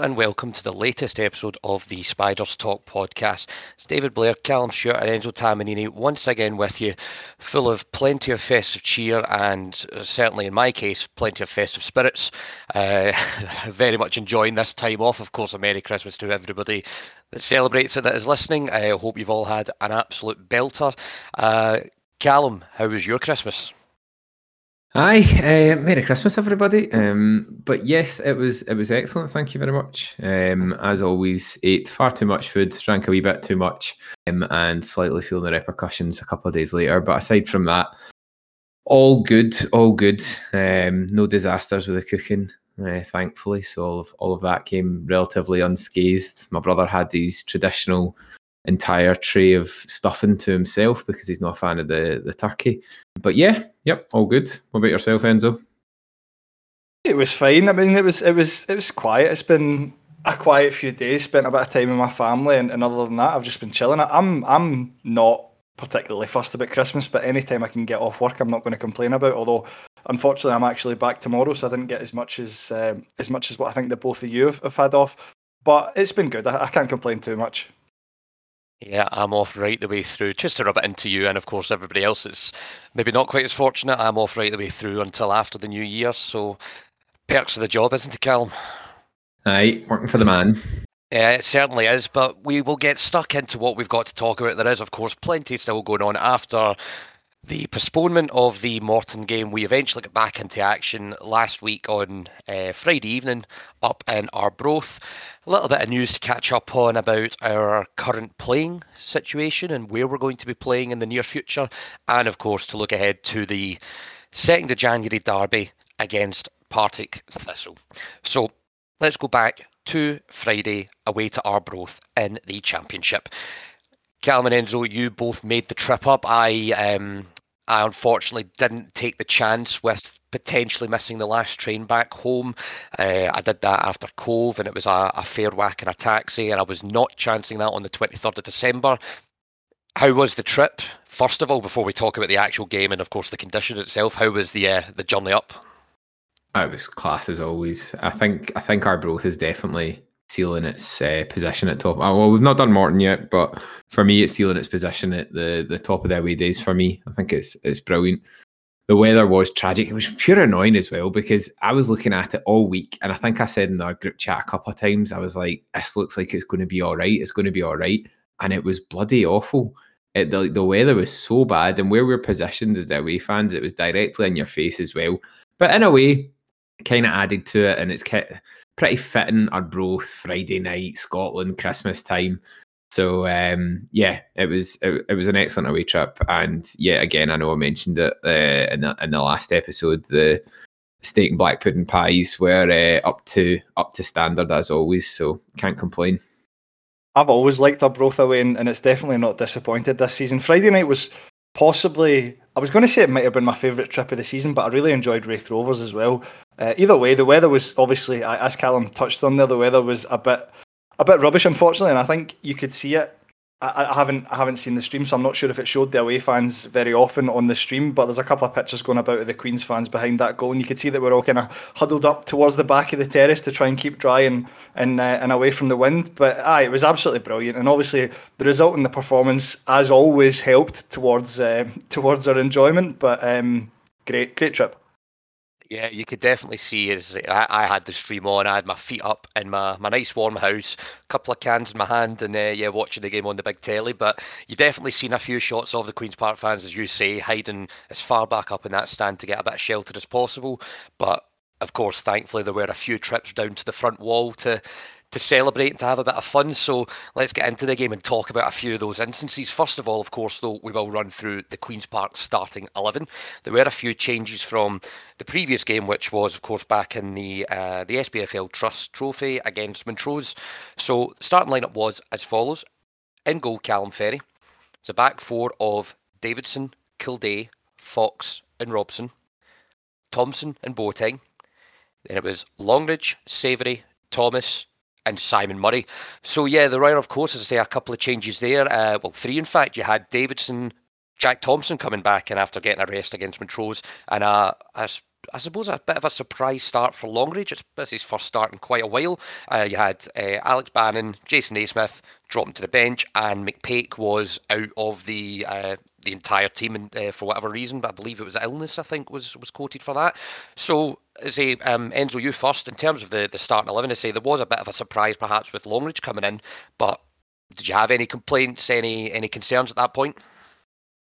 And welcome to the latest episode of the Spiders Talk podcast. It's David Blair, Calum Stewart, and Enzo Tamanini once again with you, full of plenty of festive cheer and uh, certainly in my case, plenty of festive spirits. Uh, very much enjoying this time off. Of course, a Merry Christmas to everybody that celebrates it that is listening. I hope you've all had an absolute belter. Uh, Calum, how was your Christmas? Hi, uh, Merry Christmas, everybody. Um, but yes, it was it was excellent. Thank you very much. Um, as always, ate far too much food, drank a wee bit too much, um, and slightly feeling the repercussions a couple of days later. But aside from that, all good, all good. Um, no disasters with the cooking, uh, thankfully. So all of all of that came relatively unscathed. My brother had these traditional entire tray of stuffing to himself because he's not a fan of the the turkey. But yeah, yep, all good. What about yourself, Enzo? It was fine. I mean, it was it was it was quiet. It's been a quiet few days. Spent a bit of time with my family, and, and other than that, I've just been chilling. I'm I'm not particularly fussed about Christmas, but anytime I can get off work, I'm not going to complain about. Although, unfortunately, I'm actually back tomorrow, so I didn't get as much as um, as much as what I think that both of you have, have had off. But it's been good. I, I can't complain too much. Yeah, I'm off right the way through. Just to rub it into you, and of course everybody else is maybe not quite as fortunate. I'm off right the way through until after the new year. So perks of the job, isn't it, Calum? Aye, working for the man. Yeah, it certainly is. But we will get stuck into what we've got to talk about. There is, of course, plenty still going on after the postponement of the Morton game, we eventually got back into action last week on uh, Friday evening up in Arbroath. A little bit of news to catch up on about our current playing situation and where we're going to be playing in the near future, and of course to look ahead to the 2nd of January derby against Partick Thistle. So let's go back to Friday away to Arbroath in the Championship. Callum and Enzo, you both made the trip up. I um, I unfortunately didn't take the chance with potentially missing the last train back home. Uh, I did that after Cove, and it was a, a fair whack in a taxi, and I was not chancing that on the 23rd of December. How was the trip? First of all, before we talk about the actual game and of course the condition itself, how was the uh, the journey up? It was class as always. I think I think Arbroath is definitely sealing its uh, position at top. Uh, well, we've not done Morton yet, but for me, it's sealing its position at the the top of the away days. For me, I think it's it's brilliant. The weather was tragic. It was pure annoying as well because I was looking at it all week, and I think I said in our group chat a couple of times, I was like, "This looks like it's going to be all right. It's going to be all right," and it was bloody awful. It, the the weather was so bad, and where we're positioned as away fans, it was directly in your face as well. But in a way, kind of added to it, and it's kept pretty fitting Arbroath Friday night, Scotland, Christmas time. So um, yeah, it was it, it, was an excellent away trip, and yeah, again, I know I mentioned it uh, in the in the last episode. The steak and black pudding pies were uh, up to up to standard as always, so can't complain. I've always liked Arbroath away, and, and it's definitely not disappointed this season. Friday night was possibly I was going to say it might have been my favourite trip of the season, but I really enjoyed Raith Rovers as well. Uh, either way, the weather was obviously, as Calum touched on there, the weather was a bit a bit rubbish, unfortunately, and I think you could see it. I, haven't I haven't seen the stream, so I'm not sure if it showed the away fans very often on the stream. But there's a couple of pictures going about of the Queens fans behind that goal, and you could see that we're all kind of huddled up towards the back of the terrace to try and keep dry and and uh, and away from the wind. But aye, it was absolutely brilliant, and obviously the result and the performance, as always, helped towards uh, towards our enjoyment. But um, great great trip. Yeah, you could definitely see as I, I, had the stream on, I had my feet up in my, my nice warm house, a couple of cans in my hand, and uh, yeah, watching the game on the big telly. But you definitely seen a few shots of the Queens Park fans, as you say, hiding as far back up in that stand to get a bit of shelter as possible. But of course, thankfully, there were a few trips down to the front wall to to celebrate and to have a bit of fun. So let's get into the game and talk about a few of those instances. First of all, of course, though, we will run through the Queen's Park starting 11. There were a few changes from the previous game, which was, of course, back in the uh, the SPFL Trust Trophy against Montrose. So starting lineup was as follows. In goal, Calum Ferrie. It's a back four of Davidson, Kilday, Fox and Robson. Thompson and Boateng. Then it was Longridge, Savoury, Thomas, and Simon Murray. So yeah, there were of course, as I say, a couple of changes there. Uh, well, three in fact. You had Davidson Jack Thompson coming back and after getting a rest against Montrose, and uh, I, I suppose a bit of a surprise start for Longridge. It's, his first start in quite a while. Uh, you had uh, Alex Bannon, Jason Naismith dropping to the bench, and McPake was out of the uh, the entire team and, uh, for whatever reason. But I believe it was illness. I think was was quoted for that. So, say um, Enzo, you first in terms of the the starting eleven. I say there was a bit of a surprise perhaps with Longridge coming in, but did you have any complaints, any any concerns at that point?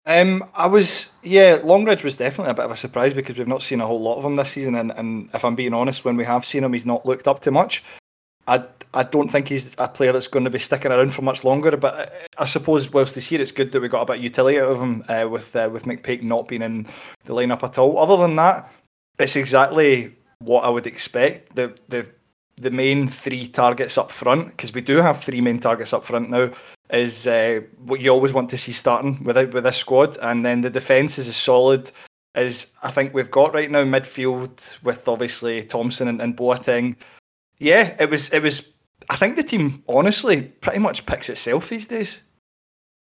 Um, I was yeah, Longridge was definitely a bit of a surprise because we've not seen a whole lot of him this season, and, and if I'm being honest, when we have seen him, he's not looked up to much. I I don't think he's a player that's going to be sticking around for much longer. But I, suppose whilst he's here, it's good that we got a bit of utility out of him uh, with uh, with McPake not being in the lineup at all. Other than that, it's exactly what I would expect. The the the main three targets up front because we do have three main targets up front now is uh, what you always want to see starting with with this squad, and then the defence is as solid as I think we've got right now. Midfield with obviously Thompson and, and. Yeah, it was it was. I think the team honestly pretty much picks itself these days.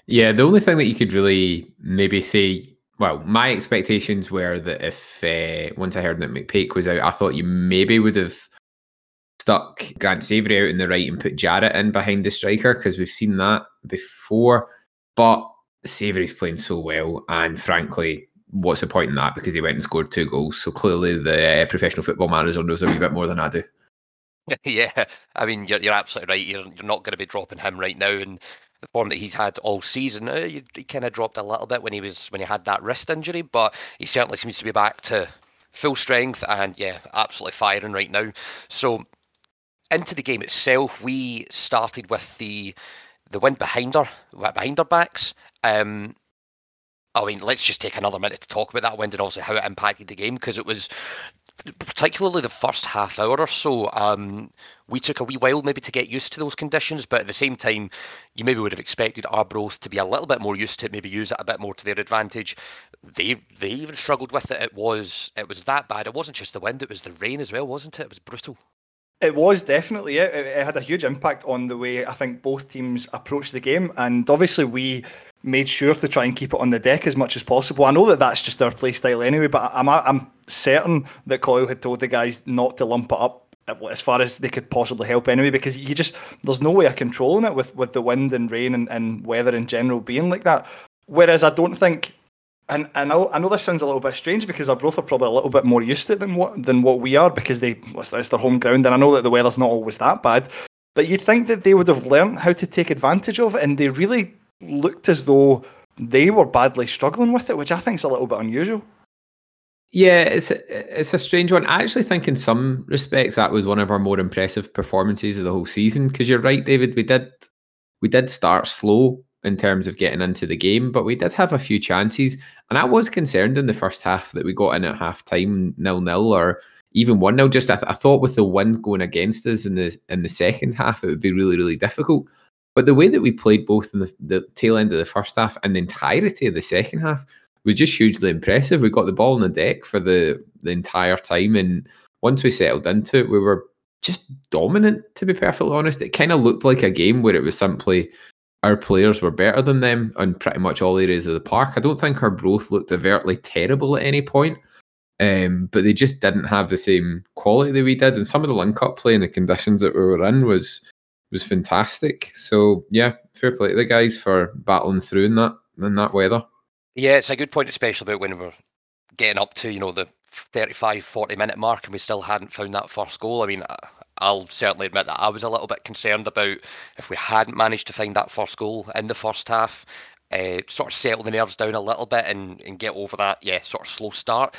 Yeah, the only thing that you could really maybe say well, my expectations were that if uh, once I heard that McPake was out, I thought you maybe would have stuck Grant Savoury out in the right and put Jarrett in behind the striker because we've seen that before. But Savoury's playing so well, and frankly, what's the point in that? Because he went and scored two goals. So clearly, the uh, professional football manager knows a wee bit more than I do. Yeah, I mean, you're, you're absolutely right. You're, you're not going to be dropping him right now, and the form that he's had all season, uh, he, he kind of dropped a little bit when he was when he had that wrist injury, but he certainly seems to be back to full strength and yeah, absolutely firing right now. So into the game itself, we started with the the wind behind our behind our backs. Um, I mean, let's just take another minute to talk about that wind and also how it impacted the game because it was particularly the first half hour or so. Um, we took a wee while maybe to get used to those conditions, but at the same time, you maybe would have expected Arbroath to be a little bit more used to it, maybe use it a bit more to their advantage. They they even struggled with it. It was it was that bad. It wasn't just the wind; it was the rain as well, wasn't it? It was brutal. It was definitely it. It had a huge impact on the way I think both teams approached the game, and obviously we made sure to try and keep it on the deck as much as possible. I know that that's just our play style anyway, but I'm I'm certain that Coyle had told the guys not to lump it up as far as they could possibly help anyway, because you just there's no way of controlling it with with the wind and rain and, and weather in general being like that. Whereas I don't think and I know I know this sounds a little bit strange because Arbroath are probably a little bit more used to it than what than what we are because they it's their home ground and I know that the weather's not always that bad. But you'd think that they would have learned how to take advantage of it, and they really looked as though they were badly struggling with it, which I think is a little bit unusual. Yeah, it's a, it's a strange one. I actually think in some respects that was one of our more impressive performances of the whole season. Because you're right, David, we did we did start slow in terms of getting into the game, but we did have a few chances. And I was concerned in the first half that we got in at half time nil nil or even one nil. Just I, th- I, thought with the wind going against us in the in the second half, it would be really really difficult. But the way that we played both in the, the tail end of the first half and the entirety of the second half was just hugely impressive. We got the ball on the deck for the the entire time, and once we settled into it, we were just dominant. To be perfectly honest, it kind of looked like a game where it was simply our players were better than them on pretty much all areas of the park. I don't think Arbroath looked overtly terrible at any point, um, but they just didn't have the same quality that we did. And some of the link up play and the conditions that we were in was was fantastic. So yeah, fair play to the guys for battling through in that in that weather. Yeah, it's a good point, especially about when we're getting up to you know the 35, 40 minute mark, and we still hadn't found that first goal. I mean, I'll certainly admit that I was a little bit concerned about if we hadn't managed to find that first goal in the first half. Uh, sort of settle the nerves down a little bit and, and get over that, yeah, sort of slow start.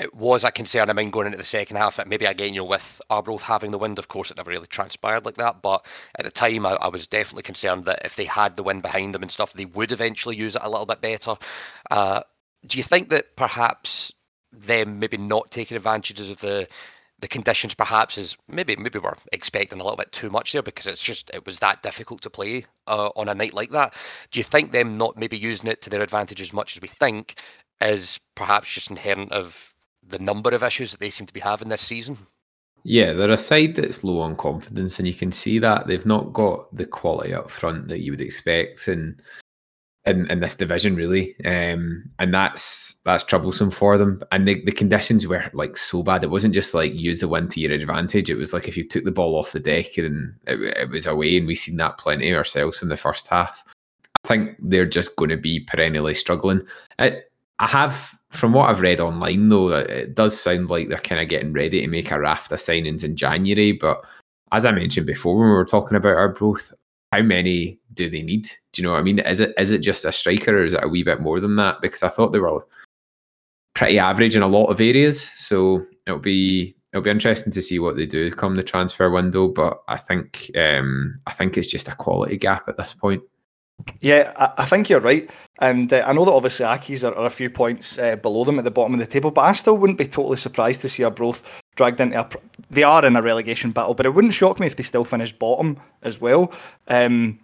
It was a concern of mine going into the second half that maybe again, you know, with Arbroath having the wind, of course, it never really transpired like that. But at the time, I, I was definitely concerned that if they had the wind behind them and stuff, they would eventually use it a little bit better. Uh, do you think that perhaps them maybe not taking advantages of the the conditions perhaps is maybe maybe we're expecting a little bit too much there because it's just it was that difficult to play uh, on a night like that. Do you think them not maybe using it to their advantage as much as we think is perhaps just inherent of the number of issues that they seem to be having this season? Yeah, they're a side that's low on confidence, and you can see that they've not got the quality up front that you would expect. And in, in this division really, um, and that's that's troublesome for them. And the, the conditions were like so bad. It wasn't just like use the win to your advantage. It was like if you took the ball off the deck and it, it was away, and we've seen that plenty ourselves in the first half. I think they're just going to be perennially struggling. It, I have, from what I've read online, though, it does sound like they're kind of getting ready to make a raft of signings in January. But as I mentioned before, when we were talking about Arbroath, how many do they need? Do you know what I mean? Is it is it just a striker or is it a wee bit more than that? Because I thought they were pretty average in a lot of areas. So it'll be it'll be interesting to see what they do come the transfer window. But I think um, I think it's just a quality gap at this point. Yeah, I, I think you're right, and uh, I know that obviously Accies are, are a few points uh, below them at the bottom of the table, but I still wouldn't be totally surprised to see Arbroath dragged into a. They are in a relegation battle, but it wouldn't shock me if they still finish bottom as well. Um,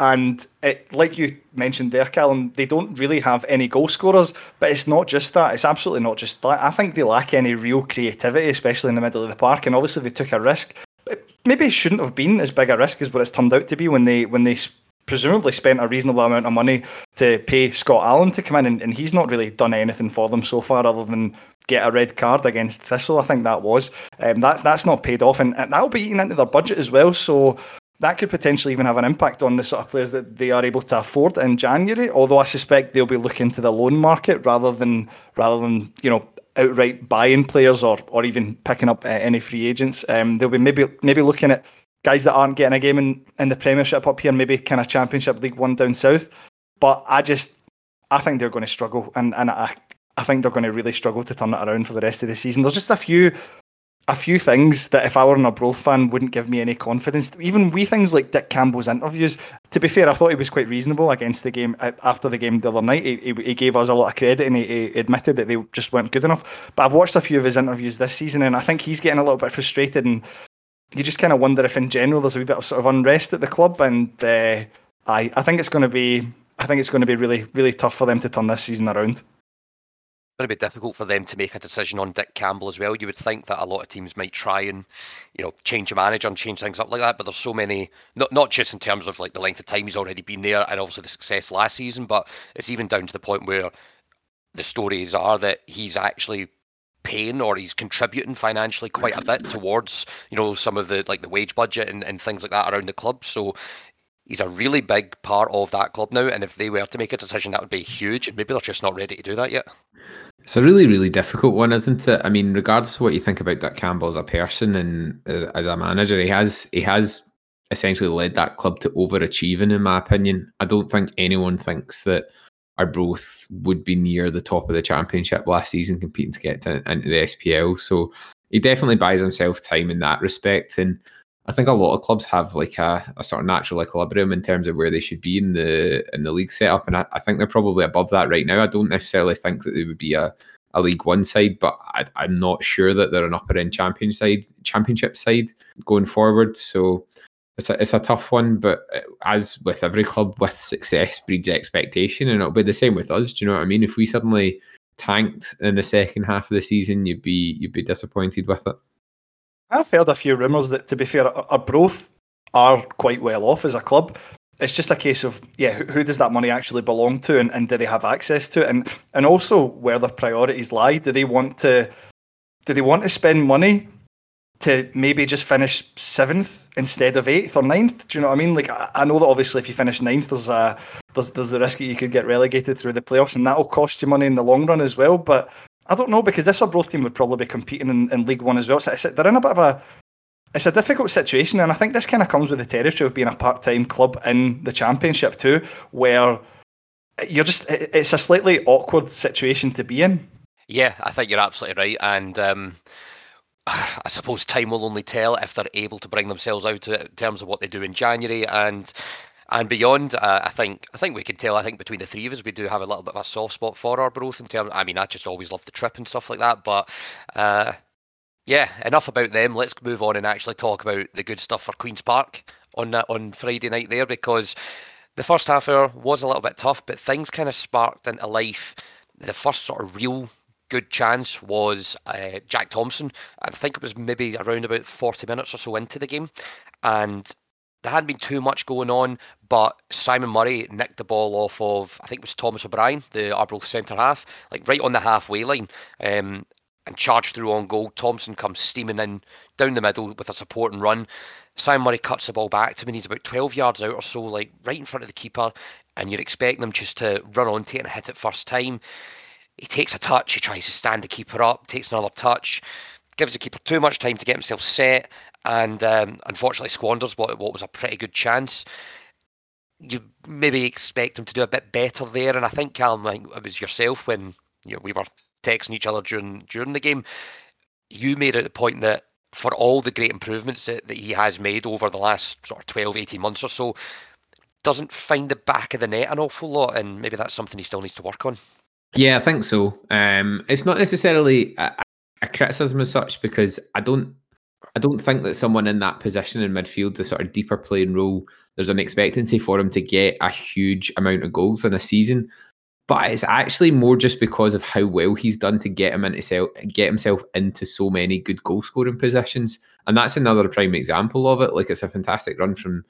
and it, like you mentioned there, Calum, they don't really have any goal scorers, but it's not just that. It's absolutely not just that. I think they lack any real creativity, especially in the middle of the park. And obviously, they took a risk. It maybe it shouldn't have been as big a risk as what it's turned out to be when they when they presumably spent a reasonable amount of money to pay Scott Allan to come in, and, and he's not really done anything for them so far other than get a red card against Thistle. I think that was. Um, that's that's not paid off, and, and that'll be eaten into their budget as well. So that could potentially even have an impact on the sort of players that they are able to afford in January. Although I suspect they'll be looking to the loan market rather than rather than you know outright buying players or or even picking up uh, any free agents. Um, they'll be maybe maybe looking at guys that aren't getting a game in, in the Premiership up here, maybe kind of Championship League One down south. But I just I think they're going to struggle, and and I I think they're going to really struggle to turn it around for the rest of the season. There's just a few a few things that if I were an Arbroath fan wouldn't give me any confidence. Even wee things like Dick Campbell's interviews. To be fair, I thought he was quite reasonable against the game uh, after the game the other night. He, he, he gave us a lot of credit and he, he, admitted that they just weren't good enough. But I've watched a few of his interviews this season and I think he's getting a little bit frustrated and you just kind of wonder if in general there's a wee bit of sort of unrest at the club and uh, I I think it's going to be I think it's going to be really really tough for them to turn this season around going to be difficult for them to make a decision on Dick Campbell as well. You would think that a lot of teams might try and, you know, change a manager and change things up like that. But there's so many, not not just in terms of like the length of time he's already been there and obviously the success last season, but it's even down to the point where the stories are that he's actually paying or he's contributing financially quite a bit towards you know some of the like the wage budget and, and things like that around the club so he's a really big part of that club now and if they were to make a decision that would be huge and maybe they're just not ready to do that yet it's a really, really difficult one, isn't it? I mean, regardless of what you think about Dick Campbell as a person and uh, as a manager, he has he has essentially led that club to overachieving, in my opinion. I don't think anyone thinks that Arbroath would be near the top of the championship last season, competing to get to, into the SPL. So he definitely buys himself time in that respect, and I think a lot of clubs have like a, a, sort of natural equilibrium in terms of where they should be in the in the league setup, and I, I think they're probably above that right now. I don't necessarily think that they would be a, a League One side, but I, am not sure that they're an upper end champion side, championship side going forward. So it's a it's a tough one, but uh, as with every club, with success breeds expectation, and it'll be the same with us. Do you know what I mean? If we suddenly tanked in the second half of the season, you'd be you'd be disappointed with it. I've heard a few rumours that, to be fair, Arbroath are quite well off as a club. It's just a case of yeah, who, who does that money actually belong to, and, and do they have access to it, and and also where their priorities lie. Do they want to do they want to spend money to maybe just finish seventh instead of eighth or ninth? Do you know what I mean? Like I, I know that obviously if you finish ninth, there's a there's there's the risk that you could get relegated through the playoffs, and that'll cost you money in the long run as well. But I don't know because this Arbroath team would probably be competing in, in League One as well. So they're in a bit of a it's a difficult situation, and I think this kind of comes with the territory of being a part-time club in the Championship too, where you're just it's a slightly awkward situation to be in. Yeah, I think you're absolutely right, and um, I suppose time will only tell if they're able to bring themselves out in terms of what they do in January and and beyond, uh, I think I think we can tell. I think between the three of us, we do have a little bit of a soft spot for Arbroath in terms. I mean, I just always love the trip and stuff like that. But uh, yeah, enough about them. Let's move on and actually talk about the good stuff for Queens Park on that on Friday night there because the first half hour was a little bit tough, but things kind of sparked into life. The first sort of real good chance was uh, Jack Thompson. I think it was maybe around about 40 minutes or so into the game. And there hadn't been too much going on, but Simon Murray nicked the ball off of I think it was Thomas O'Brien, the Arbroath centre half, like right on the halfway line, um, and charged through on goal. Thompson comes steaming in down the middle with a supporting run. Simon Murray cuts the ball back to him he's about 12 yards out or so, like right in front of the keeper, and you're expecting him just to run onto it and hit it first time. He takes a touch, he tries to stand the keeper up, takes another touch, gives the keeper too much time to get himself set, and um, unfortunately squanders what, what was a pretty good chance. You maybe expect him to do a bit better there, and I think Callum, like, it was yourself when you know, we were texting each other during during the game. You made it the point that for all the great improvements that, that he has made over the last sort of 12, 18 months or so, doesn't find the back of the net an awful lot, and maybe that's something he still needs to work on. Yeah, I think so. Um, it's not necessarily a criticism as such because I don't I don't think that someone in that position in midfield, the sort of deeper playing role, there's an expectancy for him to get a huge amount of goals in a season. But it's actually more just because of how well he's done to get him into get himself into so many good goal scoring positions, and that's another prime example of it. Like it's a fantastic run from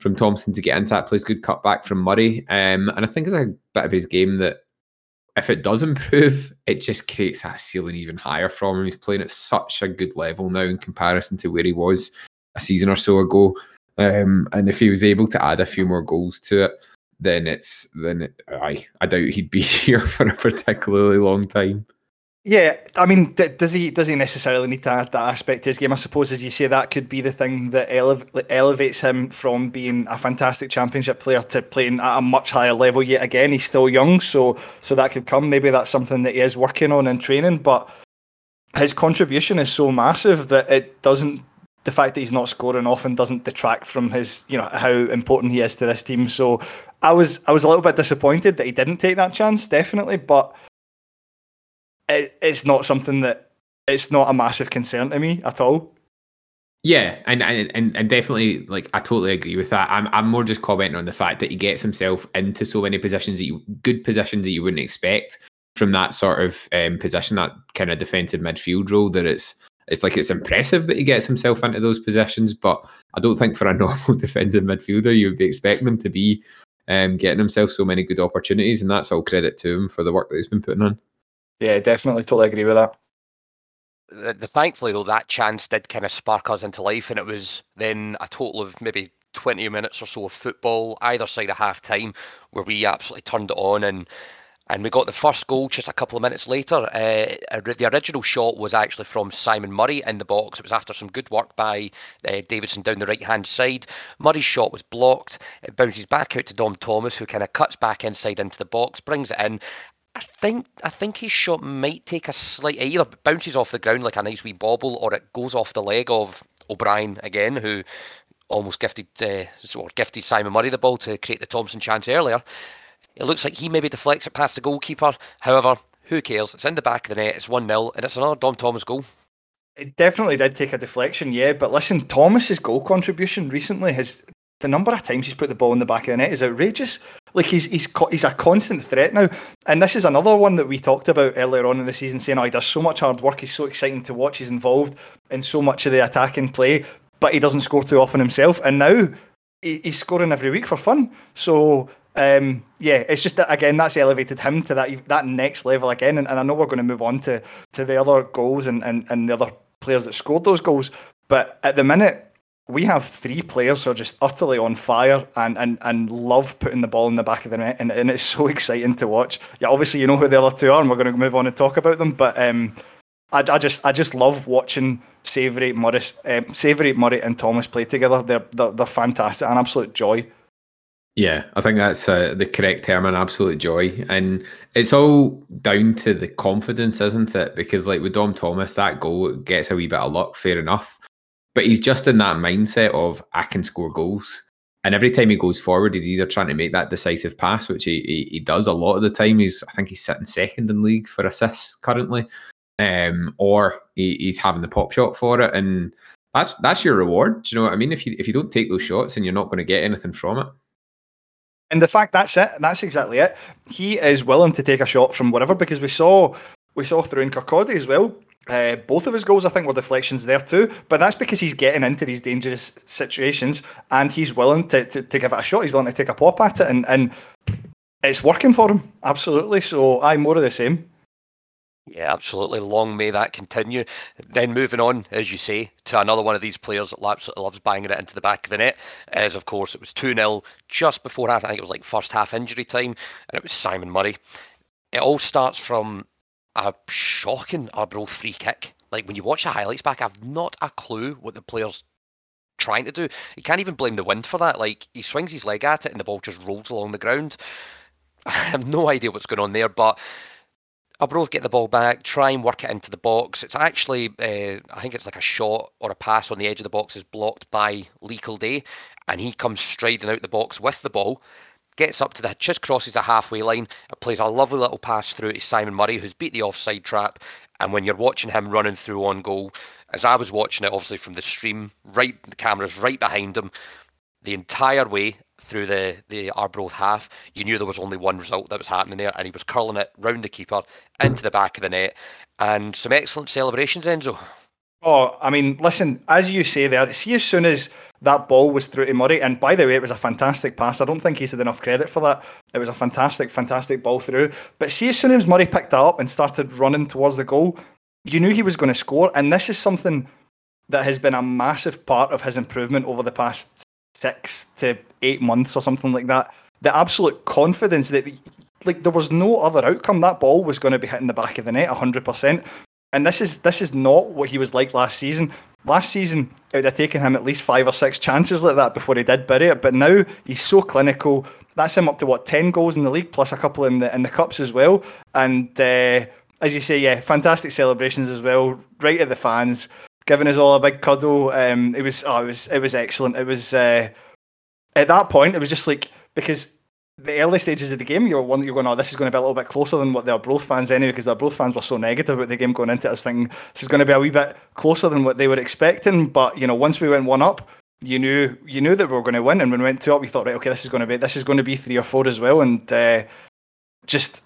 from Thompson to get into that. Plays good cutback from Murray, um, and I think it's a bit of his game that if it does improve, it just creates that ceiling even higher from him. He's playing at such a good level now in comparison to where he was a season or so ago. Um, and if he was able to add a few more goals to it, then it's then it, I I doubt he'd be here for a particularly long time. Yeah, I mean, does he does he necessarily need to add that aspect to his game? I suppose, as you say, that could be the thing that elev- elevates him from being a fantastic championship player to playing at a much higher level. Yet again, he's still young, so so that could come. Maybe that's something that he is working on in training. But his contribution is so massive that it doesn't. The fact that he's not scoring often doesn't detract from his, you know, how important he is to this team. So I was I was a little bit disappointed that he didn't take that chance, definitely, but it, it's not something that it's not a massive concern to me at all. Yeah, and, and and definitely like I totally agree with that. I'm I'm more just commenting on the fact that he gets himself into so many positions that you good positions that you wouldn't expect from that sort of um, position, that kind of defensive midfield role. That it's it's like it's impressive that he gets himself into those positions, but I don't think for a normal defensive midfielder you would be expecting him to be um, getting himself so many good opportunities, and that's all credit to him for the work that he's been putting on. Yeah, definitely, totally agree with that. The, the, thankfully, though, that chance did kind of spark us into life, and it was then a total of maybe 20 minutes or so of football either side of half time where we absolutely turned it on and and we got the first goal just a couple of minutes later. Uh, the original shot was actually from Simon Murray in the box. It was after some good work by uh, Davidson down the right hand side. Murray's shot was blocked. It bounces back out to Dom Thomas, who kind of cuts back inside into the box, brings it in, I think I think his shot might take a slight either bounces off the ground like a nice wee bobble, or it goes off the leg of O'Brien again, who almost gifted uh, or gifted Simon Murray the ball to create the Thompson chance earlier. It looks like he maybe deflects it past the goalkeeper. However, who cares? It's in the back of the net. It's one 0 and it's another Dom Thomas goal. It definitely did take a deflection, yeah. But listen, Thomas's goal contribution recently has the number of times he's put the ball in the back of the net is outrageous. Like he's he's he's a constant threat now, and this is another one that we talked about earlier on in the season, saying, "Oh, he does so much hard work. He's so exciting to watch. He's involved in so much of the attacking play, but he doesn't score too often himself." And now he, he's scoring every week for fun. So um, yeah, it's just that again that's elevated him to that that next level again. And, and I know we're going to move on to to the other goals and, and and the other players that scored those goals, but at the minute we have three players who are just utterly on fire and, and, and love putting the ball in the back of the net, and, and it's so exciting to watch. Yeah, obviously you know who the other two are, and we're going to move on and talk about them. But um, I, I just I just love watching Savoury, Morris, um, Savoury, Murray, and Thomas play together. They're, they're they're fantastic, an absolute joy. Yeah, I think that's uh, the correct term, an absolute joy, and it's all down to the confidence, isn't it? Because like with Dom Thomas, that goal gets a wee bit of luck, fair enough but he's just in that mindset of I can score goals. And every time he goes forward, he's either trying to make that decisive pass, which he, he, he does a lot of the time. He's I think he's sitting second in league for assists currently, um, or he, he's having the pop shot for it, and that's that's your reward. Do you know what I mean? If you if you don't take those shots, and you're not going to get anything from it. And the fact that's it, that's exactly it. He is willing to take a shot from whatever because we saw we saw through in Kirkcaldy as well Uh, both of his goals, I think, were deflections there too. But that's because he's getting into these dangerous situations and he's willing to, to, to give it a shot. He's willing to take a pop at it, and, and it's working for him. Absolutely. So I'm more of the same. Yeah, absolutely. Long may that continue. Then moving on, as you say, to another one of these players that absolutely loves banging it into the back of the net. As of course it was 2 0 just before half. I think it was like first half injury time, and it was Simon Murray. It all starts from a shocking Arbroath free kick. Like when you watch the highlights back, I've not a clue what the player's trying to do. You can't even blame the wind for that. Like he swings his leg at it and the ball just rolls along the ground. I have no idea what's going on there, but Arbroath get the ball back, try and work it into the box. It's actually, uh, I think it's like a shot or a pass on the edge of the box is blocked by Lee Day, and he comes striding out the box with the ball, gets up to the, just crosses a halfway line, plays a lovely little pass through to Simon Murray, who's beat the offside trap. And when you're watching him running through on goal, as I was watching it, obviously from the stream, right, the camera's right behind him, the entire way through the the Arbroath half, you knew there was only one result that was happening there, and he was curling it round the keeper into the back of the net, and some excellent celebrations, Enzo. Oh, I mean, listen, as you say there, see as soon as that ball was through to Murray, and by the way, it was a fantastic pass. I don't think he's had enough credit for that. It was a fantastic, fantastic ball through. But see as soon as Murray picked that up and started running towards the goal, you knew he was going to score. And this is something that has been a massive part of his improvement over the past six to eight months or something like that. The absolute confidence that like there was no other outcome. That ball was going to be hitting the back of the net hundred percent. And this is this is not what he was like last season. Last season, it would have taken him at least five or six chances like that before he did bury it. But now he's so clinical. That's him up to what ten goals in the league plus a couple in the in the cups as well. And uh, as you say, yeah, fantastic celebrations as well. Right at the fans giving us all a big cuddle. Um, it was oh, it was it was excellent. It was uh, at that point it was just like because the early stages of the game, you were one you're going, oh, this is going to be a little bit closer than what the Arbroath fans anyway, because the Arbroath fans were so negative about the game going into it. I was thinking this is going to be a wee bit closer than what they were expecting. But you know, once we went one up, you knew you knew that we were going to win, and when we went two up, we thought, right, okay, this is going to be this is going to be three or four as well, and uh, just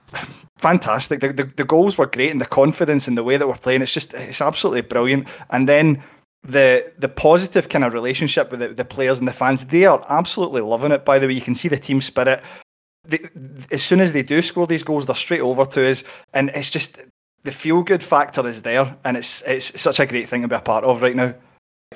fantastic. The, the, the goals were great, and the confidence in the way that we're playing, it's just it's absolutely brilliant. And then the the positive kind of relationship with the, the players and the fans, they are absolutely loving it. By the way, you can see the team spirit. They, as soon as they do score these goals, they're straight over to us, and it's just the feel good factor is there, and it's it's such a great thing to be a part of right now.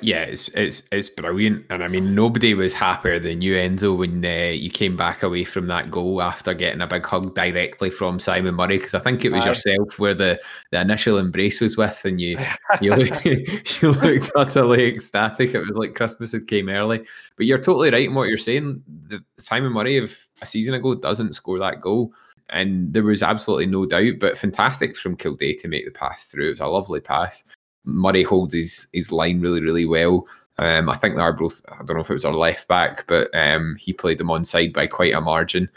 Yeah, it's it's it's brilliant, and I mean nobody was happier than you, Enzo, when uh, you came back away from that goal after getting a big hug directly from Simon Murray. Because I think it was Aye. yourself where the, the initial embrace was with, and you you, look, you looked utterly ecstatic. It was like Christmas had came early. But you're totally right in what you're saying. The Simon Murray of a season ago doesn't score that goal, and there was absolutely no doubt. But fantastic from Kilday to make the pass through. It was a lovely pass. Murray holds his his line really really well. Um, I think the Arbroath, I don't know if it was our left back, but um, he played them on side by quite a margin.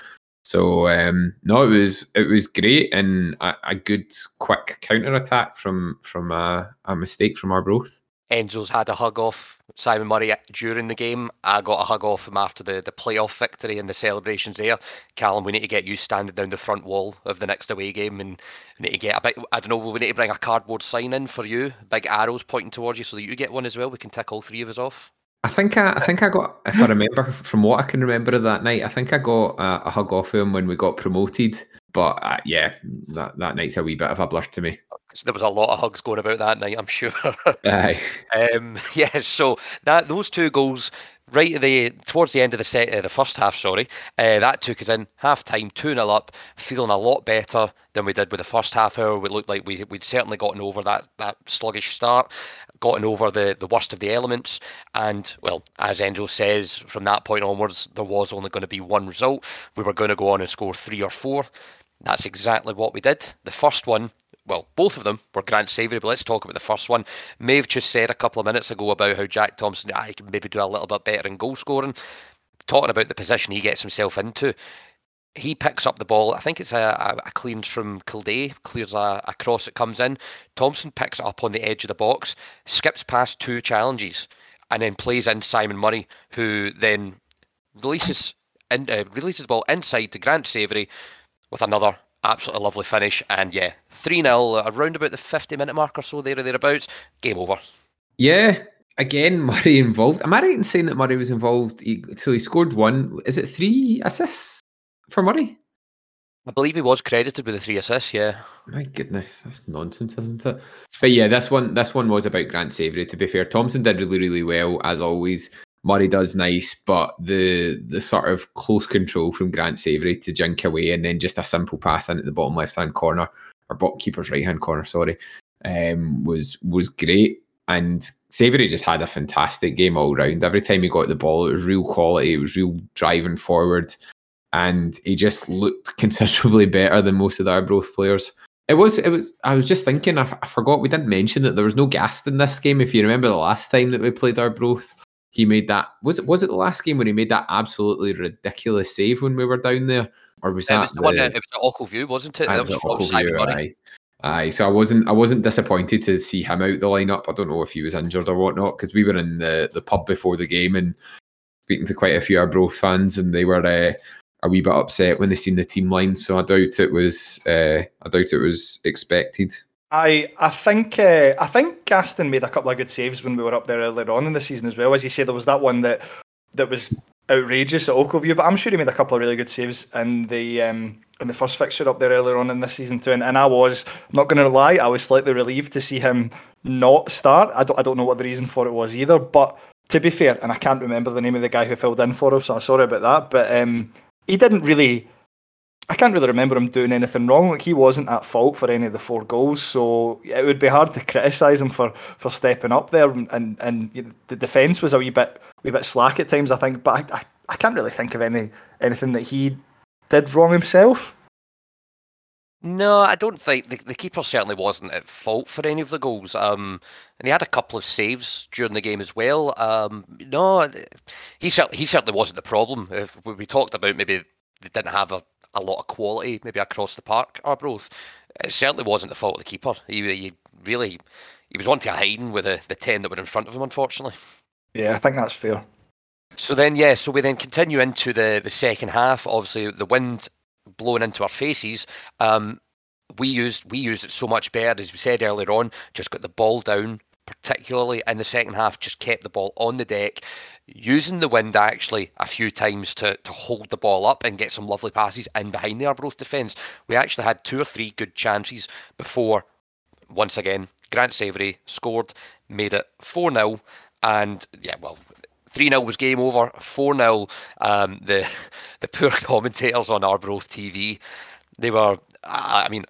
So um, no, it was it was great and a, a good quick counter attack from from a, a mistake from Arbroath. Enzo's had a hug off Simon Murray during the game. I got a hug off him after the, the playoff victory and the celebrations there. Calum, we need to get you standing down the front wall of the next away game and we need to get a bit, I don't know, we need to bring a cardboard sign in for you, big arrows pointing towards you so that you get one as well. We can tick all three of us off. I think I, I think I got, if I remember from what I can remember of that night, I think I got a, a hug off him when we got promoted. But uh, yeah, that, that night's a wee bit of a blur to me. So there was a lot of hugs going about that night, I'm sure. Aye. um, yeah, so that those two goals right at the towards the end of the set, uh, the first half, sorry, uh, that took us in half time, 2 0 up, feeling a lot better than we did with the first half hour. We looked like we, we'd certainly gotten over that, that sluggish start, gotten over the, the worst of the elements. And, well, as Enzo says, from that point onwards, there was only going to be one result. We were going to go on and score three or four. That's exactly what we did. The first one well, both of them were Grant Savoury, but let's talk about the first one. Maeve just said a couple of minutes ago about how Jack Thompson I can maybe do a little bit better in goal scoring. Talking about the position he gets himself into, he picks up the ball. I think it's a, a from Kilday, clears a, a cross that comes in. Thompson picks up on the edge of the box, skips past two challenges, and then plays in Simon Murray, who then releases in, uh, releases the ball inside to Grant Savoury with another absolutely lovely finish. And yeah, 3 0, uh, around about the 50 minute mark or so, there or thereabouts. Game over. Yeah, again, Murray involved. Am I right in saying that Murray was involved? He, so he scored one. Is it three assists for Murray? I believe he was credited with the three assists. Yeah. My goodness, that's nonsense, isn't it? But yeah, this one, this one was about Grant Savoury. To be fair, Thompson did really, really well as always. Murray does nice, but the the sort of close control from Grant Savoury to jink away, and then just a simple pass in at the bottom left hand corner or bottom keeper's right hand corner, sorry, um, was was great. And Savoury just had a fantastic game all round. Every time he got the ball, it was real quality. It was real driving forward, and he just looked considerably better than most of the Arbroath players. It was. It was. I was just thinking. I, f- I forgot we didn't mention that there was no Gast in this game. If you remember the last time that we played Arbroath, he made that. Was it? Was it the last game when he made that absolutely ridiculous save when we were down there, or was It that was the one. That, it was the Ochil View, wasn't it? Aye, That was was from View, aye. Aye, so I wasn't I wasn't disappointed to see him out the lineup. I don't know if he was injured or whatnot because we were in the, the pub before the game and speaking to quite a few our Arbroath fans and they were uh, a wee bit upset when they seen the team line. So I doubt it was uh, I doubt it was expected. I I think uh, I think Gaston made a couple of good saves when we were up there earlier on in the season as well. As you say, there was that one that that was outrageous at Ochilview, but I'm sure he made a couple of really good saves in the um, in the first fixture up there earlier on in this season too. And, and I was I'm not going to lie, I was slightly relieved to see him not start. I don't I don't know what the reason for it was either, but to be fair, and I can't remember the name of the guy who filled in for him, so I'm sorry about that. But um, he didn't really. I can't really remember him doing anything wrong. Like he wasn't at fault for any of the four goals, so it would be hard to criticise him for, for stepping up there. And and you know, the defence was a wee bit wee bit slack at times, I think. But I, I, I can't really think of any anything that he did wrong himself. No, I don't think the, the keeper certainly wasn't at fault for any of the goals. Um, and he had a couple of saves during the game as well. Um, no, he certainly he certainly wasn't the problem. If we we talked about maybe they didn't have a, a lot of quality maybe across the park, Arbroath, it certainly wasn't the fault of the keeper. He, he really he was onto a hiding with the, the ten that were in front of him, unfortunately. Yeah, I think that's fair. So then, yeah, so we then continue into the, the second half. Obviously, the wind blowing into our faces. Um, we used we used it so much better, as we said earlier on. Just got the ball down, particularly in the second half. Just kept the ball on the deck, using the wind actually a few times to to hold the ball up and get some lovely passes in behind the Arbroath defence. We actually had two or three good chances before. Once again, Grant Savoury scored, made it four 0 and yeah, well, 3 0 was game over. 4 0, um, the the poor commentators on Arbroath TV, they were, I mean,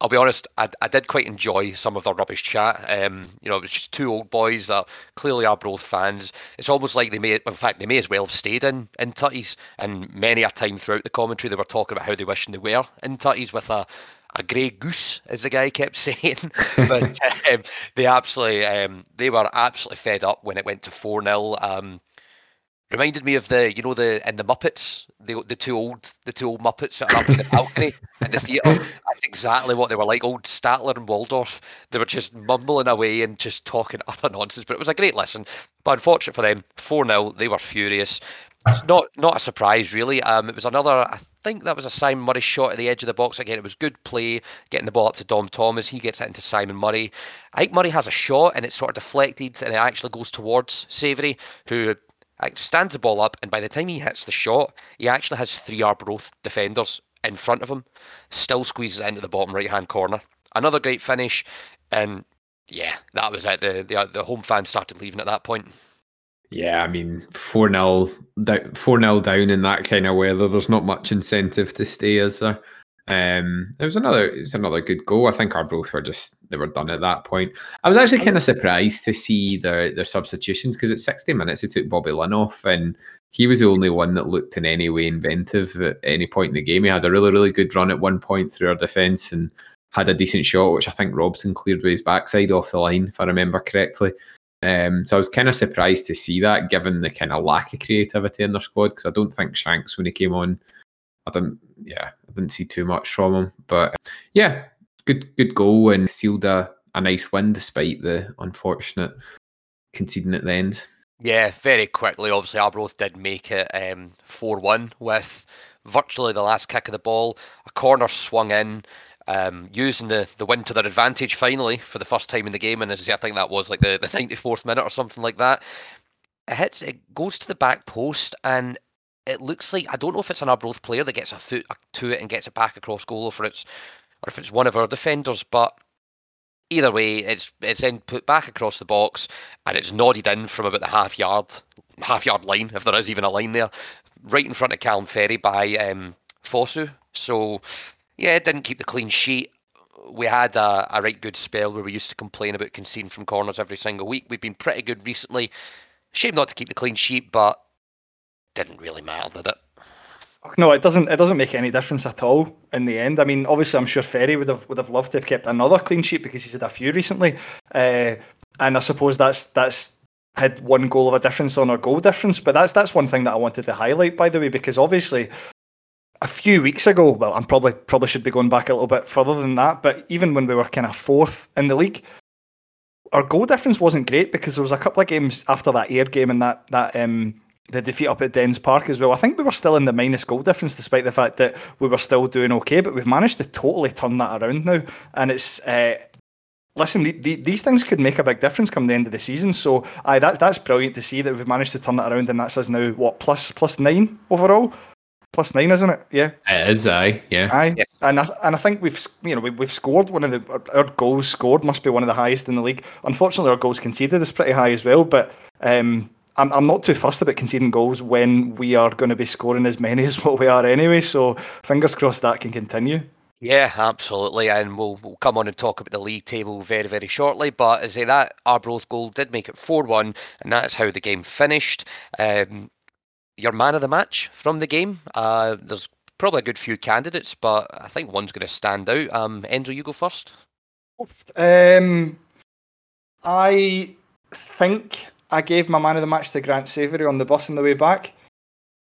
I'll be honest, I, I did quite enjoy some of the rubbish chat. Um, you know, it was just two old boys that clearly are both fans. It's almost like they may, in fact, they may as well have stayed in, in Tutties. And many a time throughout the commentary, they were talking about how they wish they were in Tutties with a, a grey goose, as the guy kept saying. but um, they absolutely, um, they were absolutely fed up when it went to 4 0. Um, reminded me of the, you know, the in the Muppets, the the two old the two old Muppets that are up in the balcony in the theatre. That's exactly what they were like. Old Statler and Waldorf. They were just mumbling away and just talking utter nonsense. But it was a great lesson. But unfortunate for them, four 0 They were furious. It's not not a surprise really. Um, it was another. I think that was a Simon Murray shot at the edge of the box again. It was good play, getting the ball up to Dom Thomas. He gets it into Simon Murray. I think Murray has a shot and it's sort of deflected and it actually goes towards Savoury, who stands the ball up, and by the time he hits the shot, he actually has three Arbroath defenders in front of him. Still squeezes into the bottom right hand corner. Another great finish, and yeah, that was it. The the, the home fans started leaving at that point. Yeah, I mean, 4 0 4 0 down in that kind of weather, there's not much incentive to stay, is there? Um, it was another it was another good goal. I think Arbroath were just they were done at that point. I was actually kind of surprised to see their their substitutions because at 60 minutes they took Bobby Linn off and he was the only one that looked in any way inventive at any point in the game. He had a really, really good run at one point through our defence and had a decent shot, which I think Robson cleared with his backside off the line, if I remember correctly. Um, so I was kind of surprised to see that, given the kind of lack of creativity in their squad, because I don't think Shanks, when he came on, I didn't, yeah, I didn't see too much from him. But yeah, good, good goal and sealed a, a nice win despite the unfortunate conceding at the end. Yeah, very quickly. Obviously, Arbroath did make it um, four one with virtually the last kick of the ball. A corner swung in, um, using the, the win to their advantage finally for the first time in the game. And as I think that was like the, the 94th minute or something like that. It hits, it goes to the back post, and it looks like I don't know if it's an Arbroath player that gets a foot to it and gets it back across goal, or if it's or if it's one of our defenders. But either way, it's it's then put back across the box and it's nodded in from about the half yard half yard line, if there is even a line there, right in front of Calum Ferrie by um, Fosu. So yeah, it didn't keep the clean sheet. We had a, a right good spell where we used to complain about conceding from corners every single week. We've been pretty good recently. Shame not to keep the clean sheet, but didn't really matter, did it? No, it doesn't. It doesn't make any difference at all in the end. I mean, obviously, I'm sure Ferrie would have would have loved to have kept another clean sheet because he's had a few recently, uh, and I suppose that's that's had one goal of a difference on our goal difference. But that's that's one thing that I wanted to highlight, by the way, because obviously a few weeks ago, well, I'm probably probably should be going back a little bit further than that, but even when we were kind of fourth in the league, our goal difference wasn't great because there was a couple of games after that Ayr game and that that um the defeat up at Dens Park as well. I think we were still in the minus goal difference despite the fact that we were still doing okay, but we've managed to totally turn that around now, and it's. Uh, listen, the, the, these things could make a big difference come the end of the season. So, aye, that's that's brilliant to see that we've managed to turn that around, and that's us now what plus plus nine overall, plus nine, isn't it? Yeah, it is. Aye, yeah, aye, yes. and I, and I think we've you know we, we've scored one of the our, our, goals scored must be one of the highest in the league. Unfortunately, our goals conceded is pretty high as well, but. um I'm, I'm not too fussed about conceding goals when we are going to be scoring as many as what we are anyway. So fingers crossed that can continue. Yeah, absolutely, and we'll, we'll come on and talk about the league table very, very shortly. But as I say, that Arbroath goal did make it four-one, and that's how the game finished. Um, your man of the match from the game. Uh, there's probably a good few candidates, but I think one's going to stand out. Um, Enzo, you go first. Um, I think I gave my man of the match to Grant Savoury on the bus on the way back,